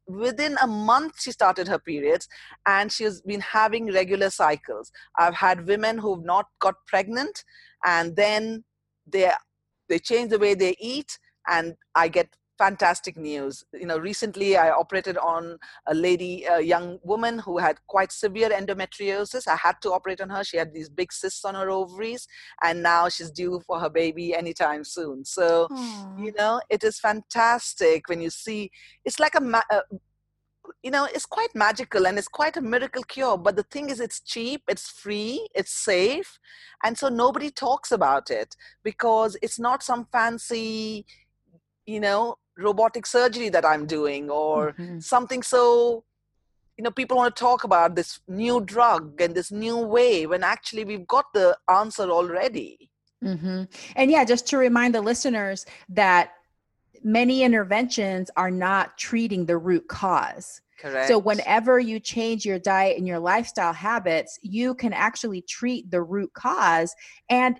within a month, she started her periods and she's been having regular cycles. I've had women who've not got pregnant and then they they change the way they eat and I get fantastic news. You know, recently I operated on a lady, a young woman who had quite severe endometriosis. I had to operate on her. She had these big cysts on her ovaries, and now she's due for her baby anytime soon. So, Aww. you know, it is fantastic when you see. It's like a, ma- a you know it's quite magical and it's quite a miracle cure but the thing is it's cheap it's free it's safe and so nobody talks about it because it's not some fancy you know robotic surgery that i'm doing or mm-hmm. something so you know people want to talk about this new drug and this new way when actually we've got the answer already mm-hmm. and yeah just to remind the listeners that many interventions are not treating the root cause Correct. So, whenever you change your diet and your lifestyle habits, you can actually treat the root cause. And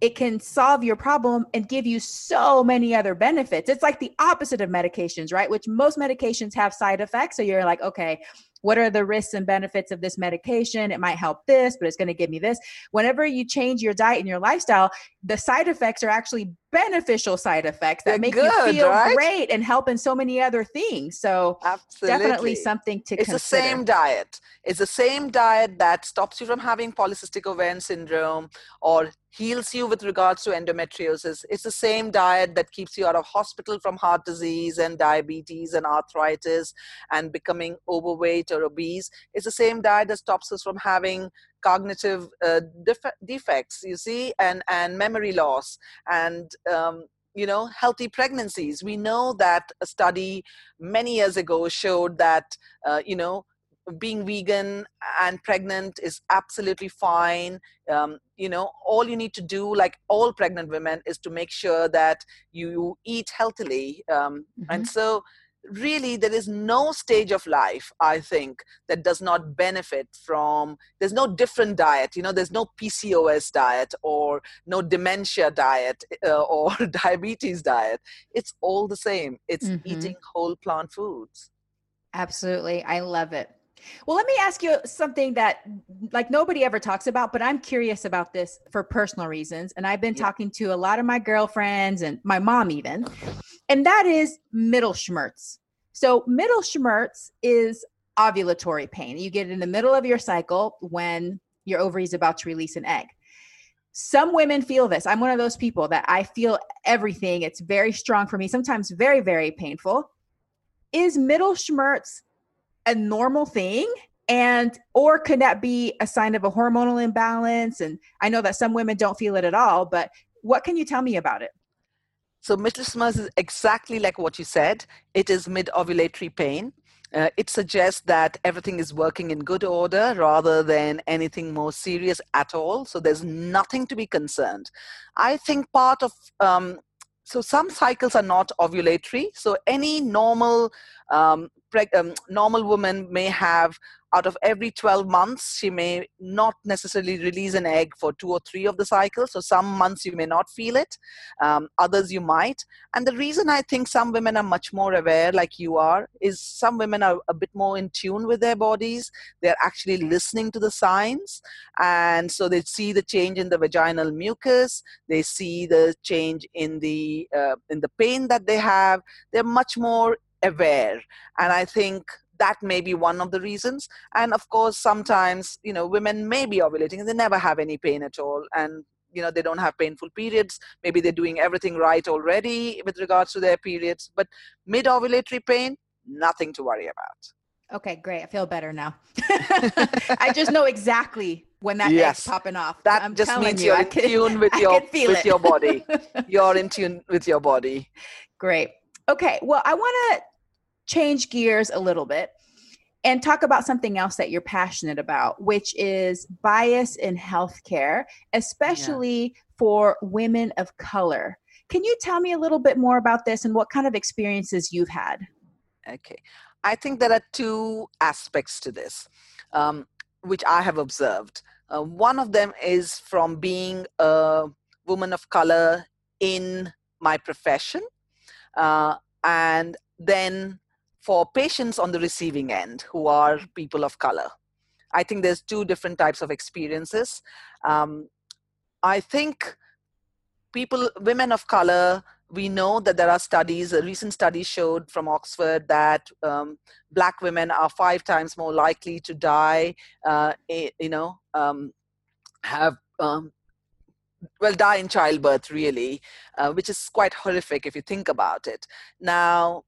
it can solve your problem and give you so many other benefits. It's like the opposite of medications, right? Which most medications have side effects. So you're like, okay, what are the risks and benefits of this medication? It might help this, but it's going to give me this. Whenever you change your diet and your lifestyle, the side effects are actually beneficial side effects that They're make good, you feel right? great and help in so many other things. So Absolutely. definitely something to it's consider. the same diet. It's the same diet that stops you from having polycystic ovarian syndrome or heals you with regards to endometriosis. It's the same diet that keeps you out of hospital from heart disease and diabetes and arthritis and becoming overweight or obese. It's the same diet that stops us from having cognitive uh, def- defects, you see, and, and memory loss and um, you know healthy pregnancies we know that a study many years ago showed that uh, you know being vegan and pregnant is absolutely fine um, you know all you need to do like all pregnant women is to make sure that you eat healthily um, mm-hmm. and so really there is no stage of life i think that does not benefit from there's no different diet you know there's no pcos diet or no dementia diet uh, or diabetes diet. It's all the same. It's mm-hmm. eating whole plant foods. Absolutely. I love it well, let me ask you something that like nobody ever talks about, but I'm curious about this for personal reasons. And I've been yeah. talking to a lot of my girlfriends and my mom even, and that is Mittelschmerz. So Mittelschmerz is ovulatory pain. You get it in the middle of your cycle when your ovary is about to release an egg. Some women feel this. I'm one of those people that I feel everything. It's very strong for me, sometimes very, very painful. Is Mittelschmerz a normal thing and or could that be a sign of a hormonal imbalance and i know that some women don't feel it at all but what can you tell me about it so Mittelschmerz is exactly like what you said it is mid-ovulatory pain uh, it suggests that everything is working in good order rather than anything more serious at all. So there's nothing to be concerned. I think part of um, so some cycles are not ovulatory. So any normal um, preg- um, normal woman may have out of every 12 months she may not necessarily release an egg for two or three of the cycles so some months you may not feel it um, others you might. And the reason i think some women are much more aware like you are is some women are a bit more in tune with their bodies. They're actually listening to the signs. And so they see the change in the vaginal mucus. They see the change in the uh, in the pain that they have. They're much more aware. And i think that may be one of the reasons. And of course sometimes you know women may be ovulating and they never have any pain at all. And you know they don't have painful periods. Maybe they're doing everything right already with regards to their periods. But mid ovulatory pain nothing to worry about. Okay great. I feel better now. I just know exactly when that yes. egg's popping off. That I'm just means you, you're in can, tune with your with it. your body. You're in tune with your body. Great okay well i want to change gears a little bit and talk about something else that you're passionate about, which is bias in healthcare, especially yeah. for women of color. Can you tell me a little bit more about this and what kind of experiences you've had? Okay. I think there are two aspects to this, um, which I have observed. Uh, one of them is from being a woman of color in my profession, uh, and then for patients on the receiving end who are people of color. I think there's two different types of experiences. Um, I think people, women of color, we know that there are studies, a recent study showed from Oxford that um, black women are five times more likely to die, uh, you know, um, have um, well die in childbirth really uh, which is quite horrific if you think about it. Now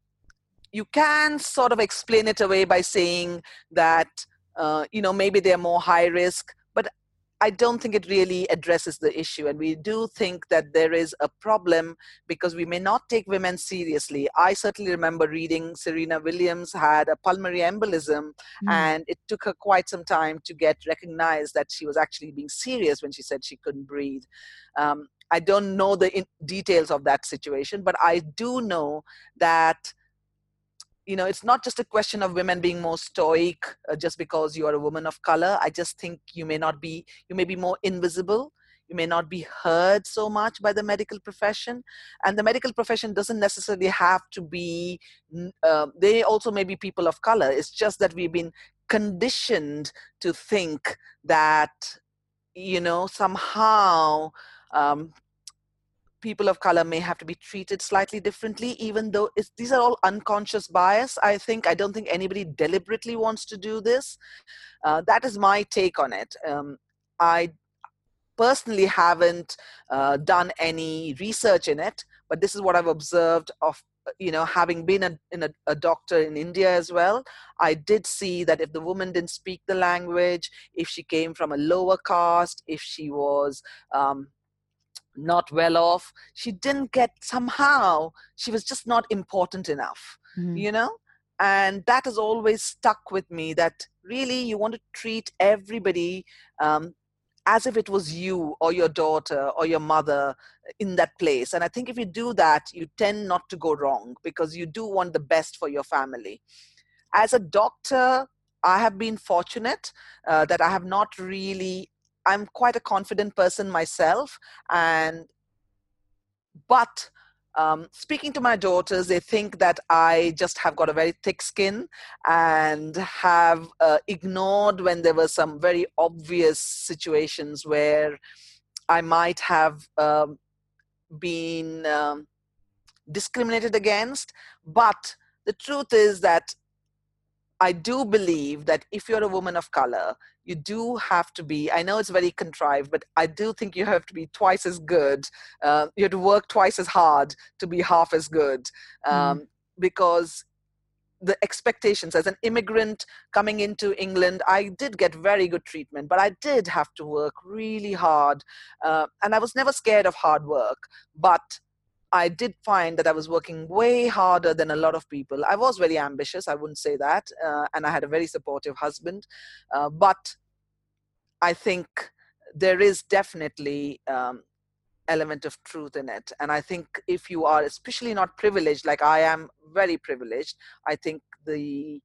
you can sort of explain it away by saying that uh, you know maybe they're more high risk I don't think it really addresses the issue. And we do think that there is a problem because we may not take women seriously. I certainly remember reading Serena Williams had a pulmonary embolism, mm. and it took her quite some time to get recognized that she was actually being serious when she said she couldn't breathe. Um, I don't know the details of that situation, but I do know that you know it's not just a question of women being more stoic uh, just because you are a woman of color. I just think you may not be you may be more invisible. You may not be heard so much by the medical profession. And the medical profession doesn't necessarily have to be uh, they also may be people of color. It's just that we've been conditioned to think that you know somehow um, people of color may have to be treated slightly differently even though these are all unconscious bias. I think i don't think anybody deliberately wants to do this. Uh, that is my take on it. Um, i personally haven't uh, done any research in it but this is what i've observed of you know having been a, in a, a, doctor in india as well. I did see that if the woman didn't speak the language if she came from a lower caste if she was um, not well off. She didn't get somehow she was just not important enough mm-hmm. you know? And that has always stuck with me that really you want to treat everybody um, as if it was you or your daughter or your mother in that place. And i think if you do that you tend not to go wrong because you do want the best for your family. As a doctor i have been fortunate uh, that i have not really I'm quite a confident person myself, and but um, speaking to my daughters, they think that I just have got a very thick skin and have uh, ignored when there were some very obvious situations where I might have um, been um, discriminated against. But the truth is that I do believe that if you're a woman of color, you do have to be, I know it's very contrived, but I do think you have to be twice as good. Uh, you have to work twice as hard to be half as good. Um, mm. Because the expectations as an immigrant coming into England, I did get very good treatment, but I did have to work really hard. Uh, and I was never scared of hard work. But I did find that I was working way harder than a lot of people. I was very ambitious, I wouldn't say that, uh, and I had a very supportive husband. Uh, but I think there is definitely um, element of truth in it, and I think if you are especially not privileged, like I am, very privileged, I think the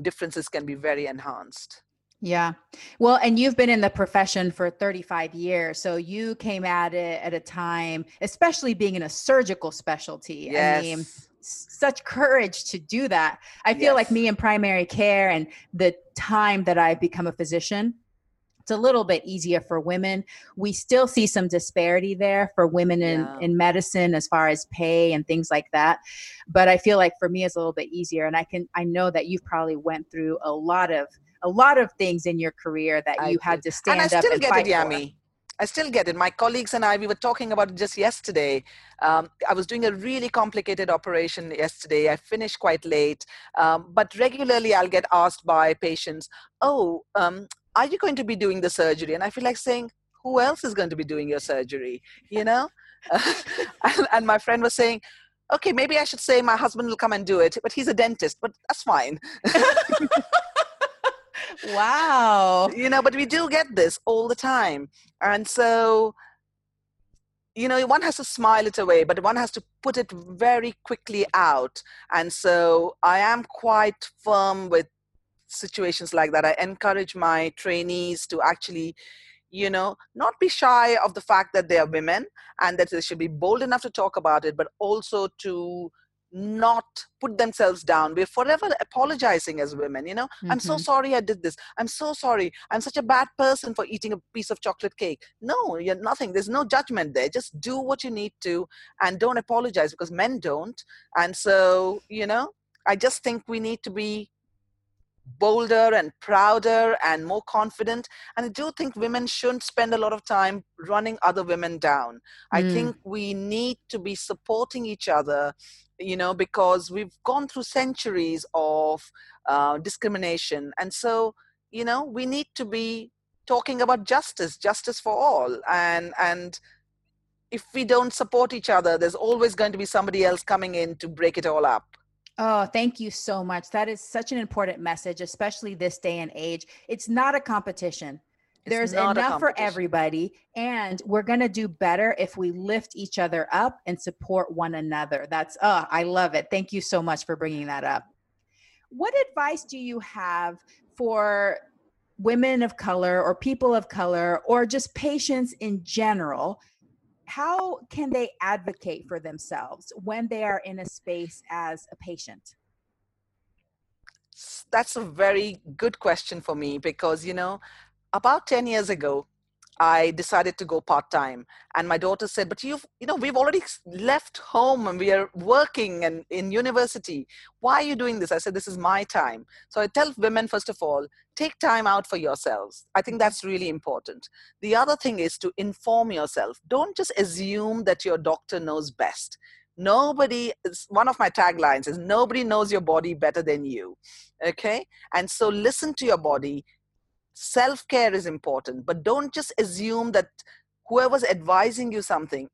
differences can be very enhanced. Yeah. Well, and you've been in the profession for 35 years. So you came at it at a time, especially being in a surgical specialty. Yes. I mean, such courage to do that. I feel yes. like me in primary care and the time that I've become a physician, it's a little bit easier for women. We still see some disparity there for women in, yeah. in medicine as far as pay and things like that. But I feel like for me it's a little bit easier. And I can I know that you've probably went through a lot of a lot of things in your career that you I had to stand and I up still and get fight it, Yami. I still get it. My colleagues and I, we were talking about it just yesterday. Um, I was doing a really complicated operation yesterday. I finished quite late, um, but regularly I'll get asked by patients, "Oh, um, are you going to be doing the surgery?" And I feel like saying, "Who else is going to be doing your surgery?" You know. and, and my friend was saying, okay, maybe I should say my husband will come and do it, but he's a dentist, but that's fine. wow. You know, but we do get this all the time. And so you know one has to smile it away but one has to put it very quickly out and so i am quite firm with situations like that i encourage my trainees to actually you know not be shy of the fact that they are women and that they should be bold enough to talk about it but also to not put themselves down. We're forever apologizing as women you know? Mm-hmm. i'm so mm-hmm. sorry i did this. I'm so sorry. I'm such a bad person for eating a piece of chocolate cake. No you're nothing. There's no judgment there. Just do what you need to and don't apologize because men don't. And so you know i just think we need to be bolder and prouder and more confident. And i do think women shouldn't spend a lot of time running other women down. Mm. i think we need to be supporting each other you know because we've gone through centuries of uh, discrimination and so you know we need to be talking about justice justice for all and and if we don't support each other there's always going to be somebody else coming in to break it all up Oh, thank you so much. That is such an important message, especially this day and age. It's not a competition. There's enough for everybody, and we're going to do better if we lift each other up and support one another. That's, oh, I love it. Thank you so much for bringing that up. What advice do you have for women of color or people of color or just patients in general how can they advocate for themselves when they are in a space as a patient? That's a very good question for me because, you know, about 10 years ago, I decided to go part time. And my daughter said, But you've, you know, we've already left home and we are working and in university. Why are you doing this? I said, This is my time. So I tell women, first of all, take time out for yourselves. I think that's really important. The other thing is to inform yourself. Don't just assume that your doctor knows best. Nobody, one of my taglines is nobody knows your body better than you. Okay. And so listen to your body self care is important, but don't just assume that whoever's advising you something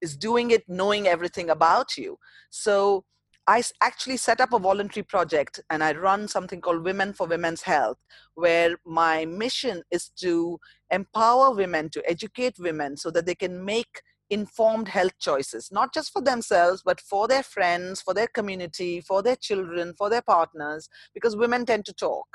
is doing it knowing everything about you. So I actually set up a voluntary project and I run something called Women for Women's Health, where my mission is to empower women, to educate women so that they can make informed health choices, not just for themselves, but for their friends, for their community, for their children, for their partners, because women tend to talk.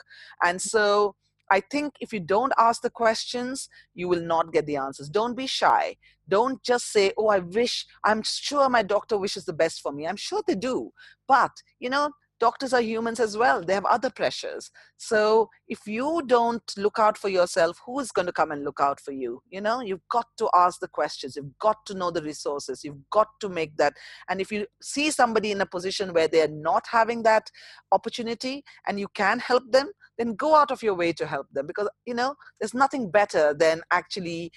And so I think if you don't ask the questions, you will not get the answers. Don't be shy. Don't just say, Oh, I wish, I'm sure my doctor wishes the best for me. I'm sure they do. But, you know, doctors are humans as well they have other pressures so if you don't look out for yourself who is going to come and look out for you you know you've got to ask the questions you've got to know the resources you've got to make that and if you see somebody in a position where they're not having that opportunity and you can help them then go out of your way to help them because you know there's nothing better than actually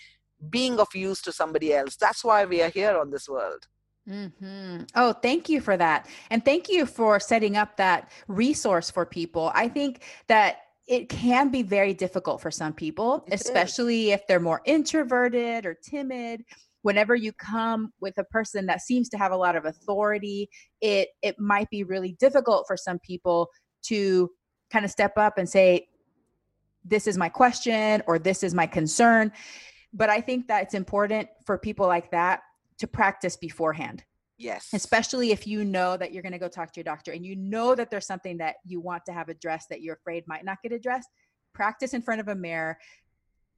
being of use to somebody else that's why we are here on this world Mm-hmm. Oh, thank you for that. And thank you for setting up that resource for people. I think that it can be very difficult for some people, it especially is. if they're more introverted or timid. Whenever you come with a person that seems to have a lot of authority, it it might be really difficult for some people to kind of step up and say, This is my question or this is my concern. But I think that it's important for people like that to practice beforehand. Yes. Especially if you know that you're going to go talk to your doctor and you know that there's something that you want to have addressed that you're afraid might not get addressed. Practice in front of a mirror,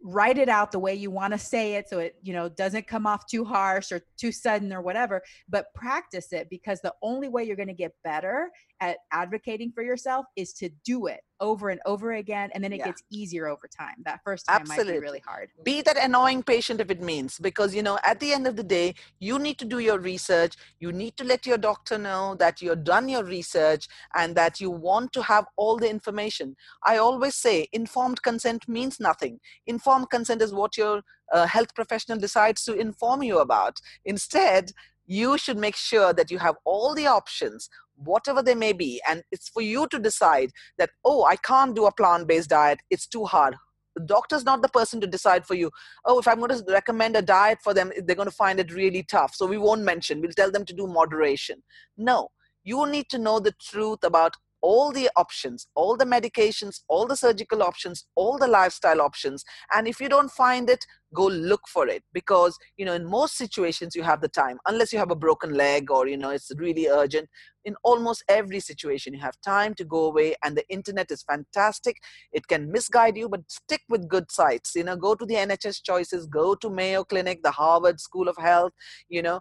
write it out the way you want to say it so it you know doesn't come off too harsh or too sudden or whatever but practice it because the only way you're going to get better at advocating for yourself is to do it over and over again and then it yeah. gets easier over time. That first time Absolutely. might be really hard. Be that annoying patient if it means because you know at the end of the day you need to do your research you need to let your doctor know that you've done your research and that you want to have all the information. I always say informed consent means nothing. Informed consent is what your uh, health professional decides to inform you about. Instead you should make sure that you have all the options whatever they may be and it's for you to decide that oh i can't do a plant-based diet. It's too hard. The doctor's not the person to decide for you oh if i'm going to recommend a diet for them they're going to find it really tough so we won't mention. We'll tell them to do moderation. No. You need to know the truth about all the options all the medications all the surgical options all the lifestyle options and if you don't find it go look for it because you know in most situations you have the time unless you have a broken leg or you know it's really urgent. In almost every situation you have time to go away and the internet is fantastic. It can misguide you but stick with good sites you know go to the nhs choices go to mayo clinic the harvard school of health you know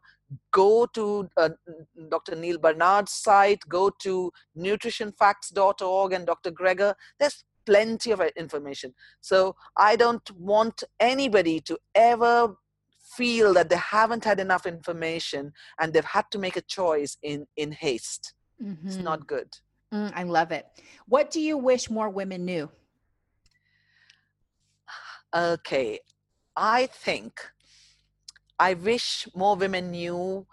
go to uh, dr neal barnard's site go to nutritionfacts.org and dr greger. There's plenty of information. So I don't want anybody to ever feel that they haven't had enough information and they've had to make a choice in in haste. Mm-hmm. It's not good. Mm, I love it. What do you wish more women knew? Okay, I think I wish more women knew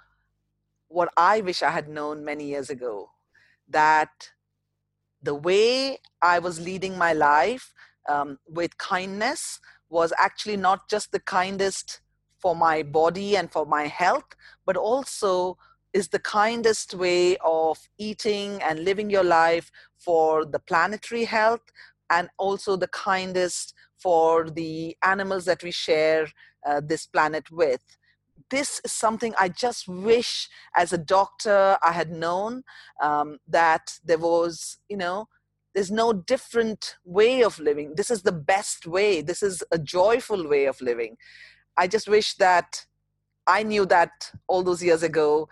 what I wish I had known many years ago that the way I was leading my life um, with kindness was actually not just the kindest for my body and for my health, but also is the kindest way of eating and living your life for the planetary health and also the kindest for the animals that we share uh, this planet with this is something I just wish as a doctor I had known um, that there was, you know, there's no different way of living. This is the best way. This is a joyful way of living. I just wish that I knew that all those years ago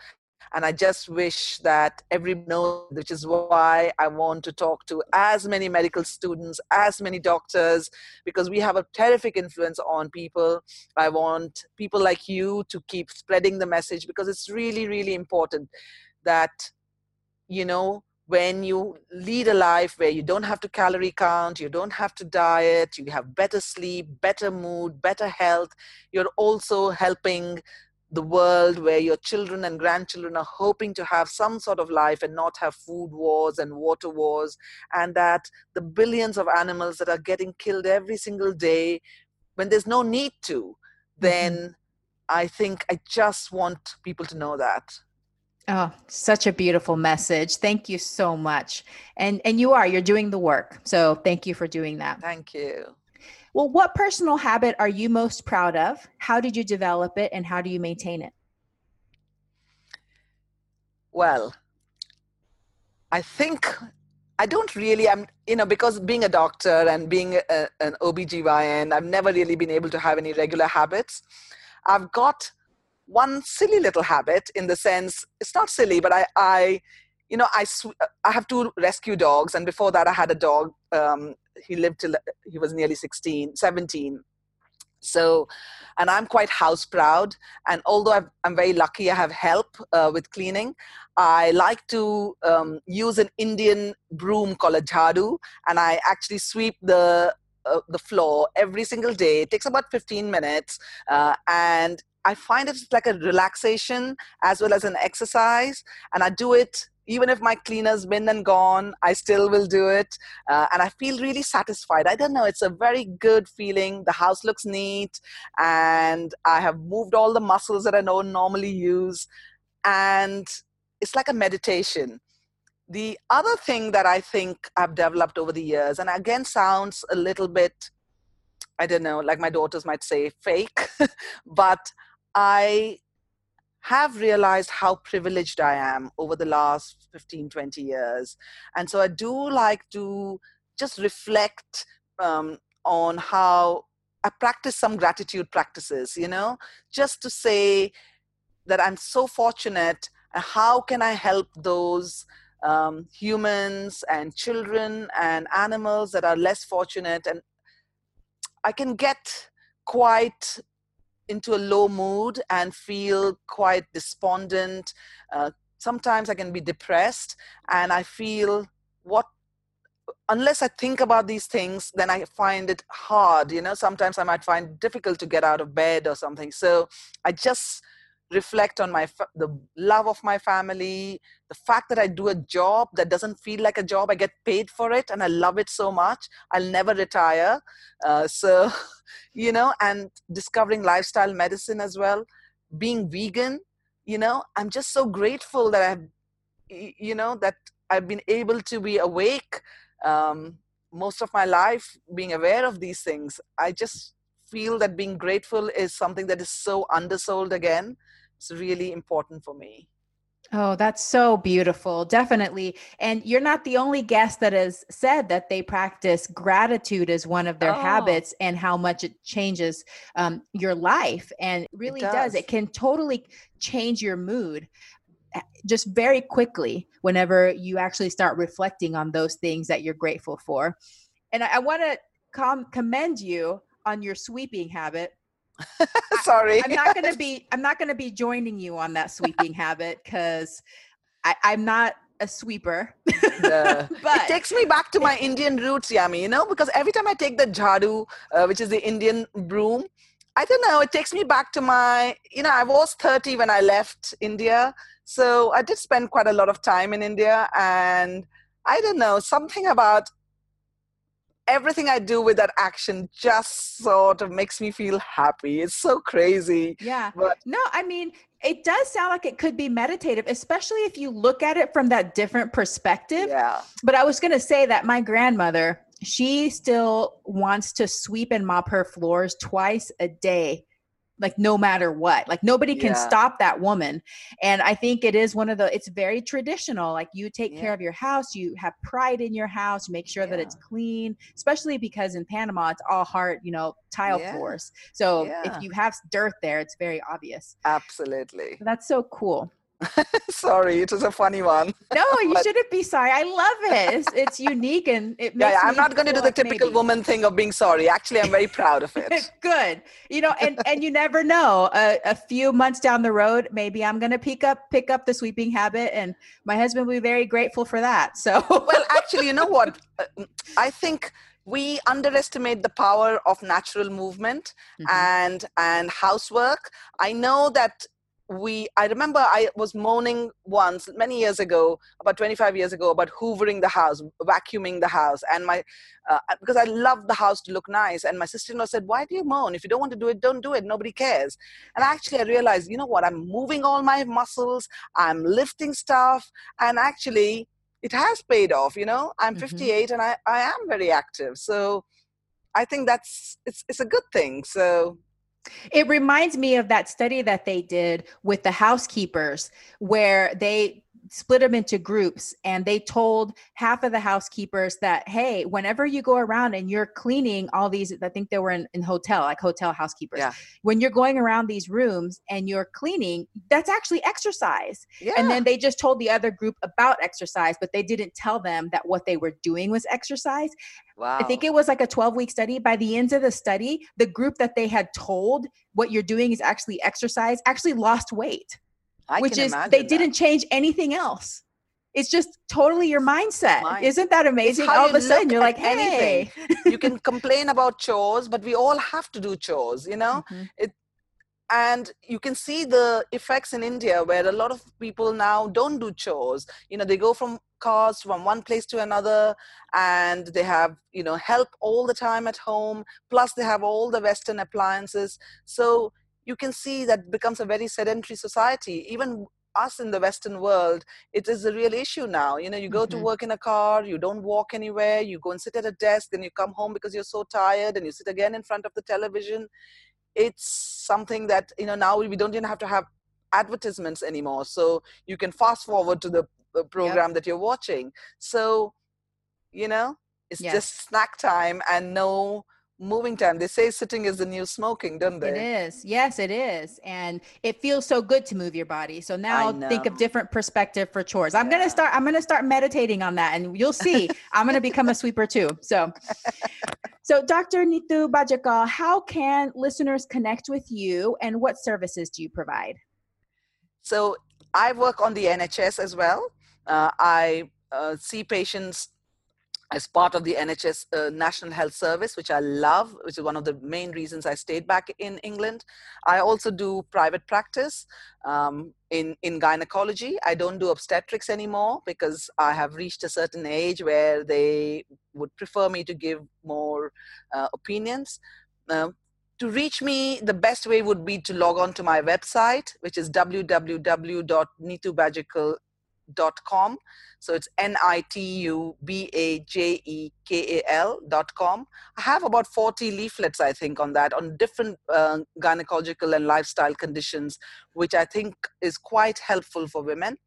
and I just wish that everyone knows, which is why I want to talk to as many medical students, as many doctors, because we have a terrific influence on people. I want people like you to keep spreading the message because it's really, really important that, you know, when you lead a life where you don't have to calorie count, you don't have to diet, you have better sleep, better mood, better health, you're also helping the world where your children and grandchildren are hoping to have some sort of life and not have food wars and water wars, and that the billions of animals that are getting killed every single day when there's no need to, mm-hmm. then mm-hmm. I think I just want people to know that. Oh, such a beautiful message. Thank you so much. And and you are you're doing the work. So thank you for doing that. Thank you. Well, what personal habit are you most proud of? How did you develop it and how do you maintain it? Well, I think I don't really, I'm, you know, because being a doctor and being a, an OBGYN, I've never really been able to have any regular habits. I've got one silly little habit in the sense, it's not silly, but I, I you know, I, sw- I have two rescue dogs, and before that, I had a dog um, he lived till he was nearly 16 17 so and i'm quite house proud. And although i am very lucky i have help uh, with cleaning i like to um, use an indian broom called a jhadu. And i actually sweep the uh, the floor every single day. It takes about 15 minutes uh, and i find it's like a relaxation as well as an exercise. And i do it even if my cleaner's been and gone, I still will do it. Uh, and I feel really satisfied. I don't know, it's a very good feeling. The house looks neat, and I have moved all the muscles that I don't normally use. And it's like a meditation. The other thing that I think I've developed over the years, and again sounds a little bit, I don't know, like my daughters might say, fake, but I have realized how privileged I am over the last 15, 20 years. And so I do like to just reflect um, on how I practice some gratitude practices, you know, just to say that I'm so fortunate. How can I help those um, humans and children and animals that are less fortunate? And I can get quite into a low mood and feel quite despondent. Uh, sometimes I can be depressed and I feel what unless I think about these things, then I find it hard. You know, sometimes I might find difficult to get out of bed or something. So I just reflect on my the love of my family the fact that i do a job that doesn't feel like a job i get paid for it and i love it so much i'll never retire. Uh, so you know and discovering lifestyle medicine as well. Being vegan you know i'm just so grateful that i've you know that i've been able to be awake um, most of my life being aware of these things. I just feel that being grateful is something that is so undersold again. It's really important for me. Oh, that's so beautiful. Definitely. And you're not the only guest that has said that they practice gratitude as one of their Oh. habits and how much it changes um, your life. And it really does. does. It can totally change your mood uh, just very quickly whenever you actually start reflecting on those things that you're grateful for. And I, I want to com- commend you on your sweeping habit Sorry. I'm not gonna be I'm not gonna be joining you on that sweeping habit because I'm not a sweeper. It takes me back to my Indian roots, Yami, you know, because every time I take the jhadu, uh, which is the Indian broom, I don't know, it takes me back to my, you know, I was 30 when I left India. So I did spend quite a lot of time in India. And I don't know, something about everything I do with that action just sort of makes me feel happy. It's so crazy. yeah. But No, I mean it does sound like it could be meditative, especially if you look at it from that different perspective. yeah. But I was gonna say that my grandmother, she still wants to sweep and mop her floors twice a day. Like no matter what, like nobody can Yeah. stop that woman. And I think it is one of the, it's very traditional. Like you take care of your house, you have pride in your house, make sure that it's clean, especially because in Panama, it's all hard, you know, tile Yeah. floors. So Yeah. if you have dirt there, it's very obvious. Absolutely. That's so cool. Sorry, it was a funny one. No, you But- shouldn't be sorry. I love it. It's, it's unique and it makes Yeah, yeah, I'm not going to do the like typical maybe. woman thing of being sorry. Actually, I'm very proud of it. Good. You know, and and you never know. A, a few months down the road, maybe I'm gonna pick up pick up the sweeping habit, and my husband will be very grateful for that. So well, actually, you know what? Uh, I think we underestimate the power of natural movement Mhm. and and housework. I know that we i remember i was moaning once many years ago about 25 years ago about hoovering the house vacuuming the house and my uh, because i love the house to look nice and my sister-in-law said why do you moan if you don't want to do it don't do it nobody cares. And actually i realized you know what i'm moving all my muscles i'm lifting stuff and actually it has paid off you know? I'm Mhm. 58 and i i am very active so i think that's it's it's a good thing so it reminds me of that study that they did with the housekeepers, where they split them into groups and they told half of the housekeepers that hey whenever you go around and you're cleaning all these i think they were in, in hotel like hotel housekeepers Yeah. when you're going around these rooms and you're cleaning that's actually exercise yeah And then they just told the other group about exercise, but they didn't tell them that what they were doing was exercise. wow I think it was like a 12 week study. By the end of the study, the group that they had told what you're doing is actually exercise actually lost weight, I which is they that. didn't change anything else. It's just totally your mindset. Mind- Isn't that amazing? All of a sudden, you're like, hey. you can complain about chores but we all have to do chores you know Mhm. and you can see the effects in india where a lot of people now don't do chores you know they go from cars from one place to another and they have you know help all the time at home plus they have all the western appliances so you can see that becomes a very sedentary society. Even us in the western world it is a real issue now. You know you go to Mhm. work in a car you don't walk anywhere you go and sit at a desk then you come home because you're so tired and you sit again in front of the television. It's something that you know now we don't even have to have advertisements anymore. So you can fast forward to the, program that you're watching. So you know it's Yes. just snack time and no moving time they say sitting is the new smoking don't they It is. Yes, it is. And it feels so good to move your body. So now think of different perspective for chores. I'm going to start I'm going to start meditating on that and you'll see I'm going to become a sweeper too. So So Dr. Nitu Bajekal, how can listeners connect with you and what services do you provide? So I work on the NHS as well. Uh, I uh, see patients as part of the NHS uh, National Health Service, which I love, which is one of the main reasons I stayed back in England. I also do private practice um, in, in gynecology. I don't do obstetrics anymore because I have reached a certain age where they would prefer me to give more uh, opinions. Um, to reach me, the best way would be to log on to my website, which is nitubajekal.com. So it's N I T U B A J E K A L.com. I have about 40 leaflets, I think, on that, on different uh, gynecological and lifestyle conditions, which I think is quite helpful for women.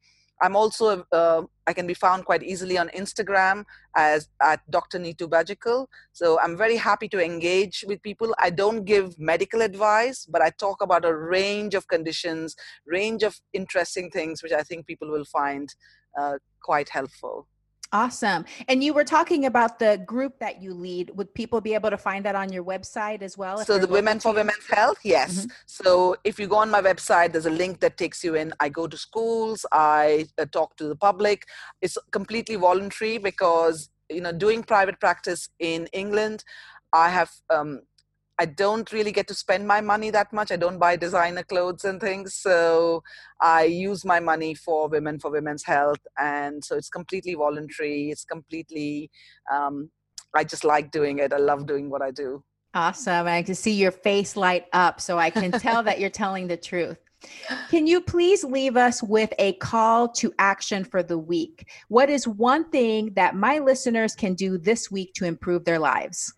I'm also uh, I can be found quite easily on Instagram as at Dr. Nitu Bajekal. So I'm very happy to engage with people. I don't give medical advice, but I talk about a range of conditions, range of interesting things, which I think people will find uh, quite helpful. Awesome. And you were talking about the group that you lead. Would people be able to find that on your website as well? So the Women for Women's Health, yes. Mm-hmm. So if you go on my website, there's a link that takes you in. I go to schools, I uh, talk to the public. It's completely voluntary because you know doing private practice in England, I have um, I don't really get to spend my money that much. I don't buy designer clothes and things. So I use my money for women, for women's health. And so it's completely voluntary. It's completely, um, I just like doing it. I love doing what I do. Awesome. I can see your face light up. So I can tell that you're telling the truth. Can you please leave us with a call to action for the week? What is one thing that my listeners can do this week to improve their lives?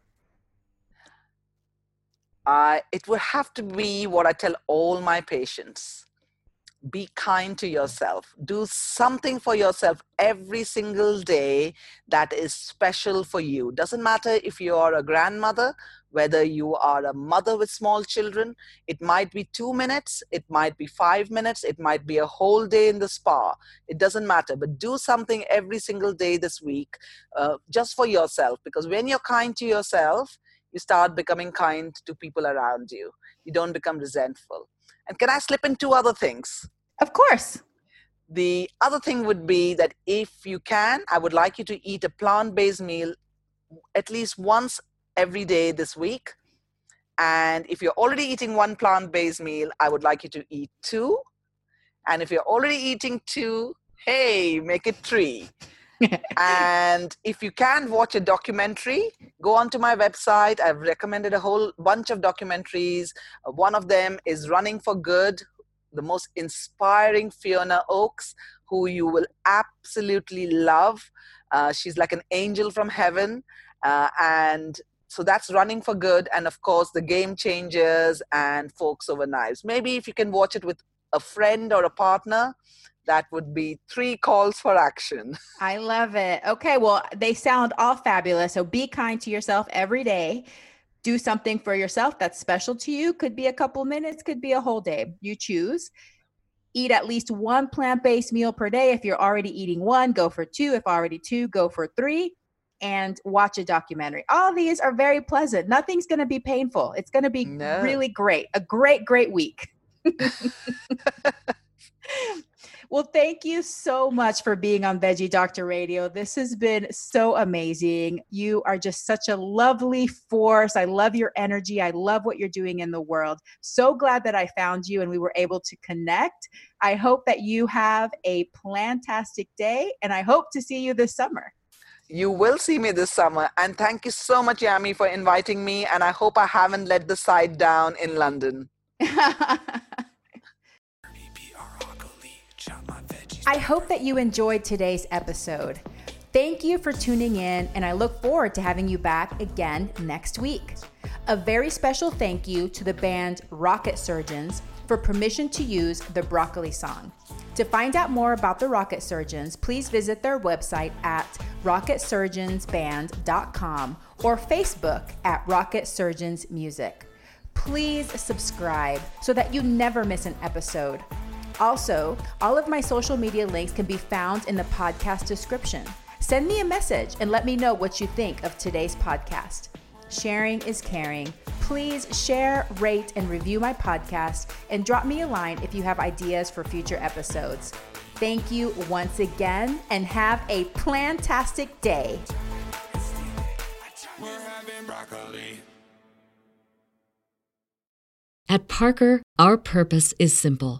Uh, it would have to be what I tell all my patients be kind to yourself. Do something for yourself every single day that is special for you. Doesn't matter if you are a grandmother, whether you are a mother with small children, it might be two minutes, it might be five minutes, it might be a whole day in the spa. It doesn't matter, but do something every single day this week uh, just for yourself. Because when you're kind to yourself, you start becoming kind to people around you. You don't become resentful. And can I slip in two other things? Of course. The other thing would be that if you can, I would like you to eat a plant based meal at least once every day this week. And if you're already eating one plant based meal, I would like you to eat two. And if you're already eating two, hey, make it three and if you can watch a documentary, go onto my website. I've recommended a whole bunch of documentaries. One of them is Running for Good, the most inspiring Fiona Oakes, who you will absolutely love. Uh, she's like an angel from heaven. Uh, and so that's running for good and of course the game changers and forks over knives maybe if you can watch it with a friend or a partner that would be three calls for action. I love it. Okay, well, they sound all fabulous. So be kind to yourself every day. Do something for yourself that's special to you. Could be a couple minutes, could be a whole day. You choose. Eat at least one plant based meal per day. If you're already eating one, go for two. If already two, go for three. And watch a documentary. All these are very pleasant. Nothing's going to be painful. It's going to be no. really great. A great, great week. Well, thank you so much for being on Veggie Doctor Radio. This has been so amazing. You are just such a lovely force. I love your energy. I love what you're doing in the world. So glad that I found you and we were able to connect. I hope that you have a plantastic day and I hope to see you this summer. You will see me this summer. And thank you so much, Yami, for inviting me. And I hope I haven't let the side down in London. I hope that you enjoyed today's episode. Thank you for tuning in, and I look forward to having you back again next week. A very special thank you to the band Rocket Surgeons for permission to use the Broccoli song. To find out more about the Rocket Surgeons, please visit their website at rocketsurgeonsband.com or Facebook at Rocket Surgeons Music. Please subscribe so that you never miss an episode. Also, all of my social media links can be found in the podcast description. Send me a message and let me know what you think of today's podcast. Sharing is caring. Please share, rate, and review my podcast and drop me a line if you have ideas for future episodes. Thank you once again and have a plantastic day. At Parker, our purpose is simple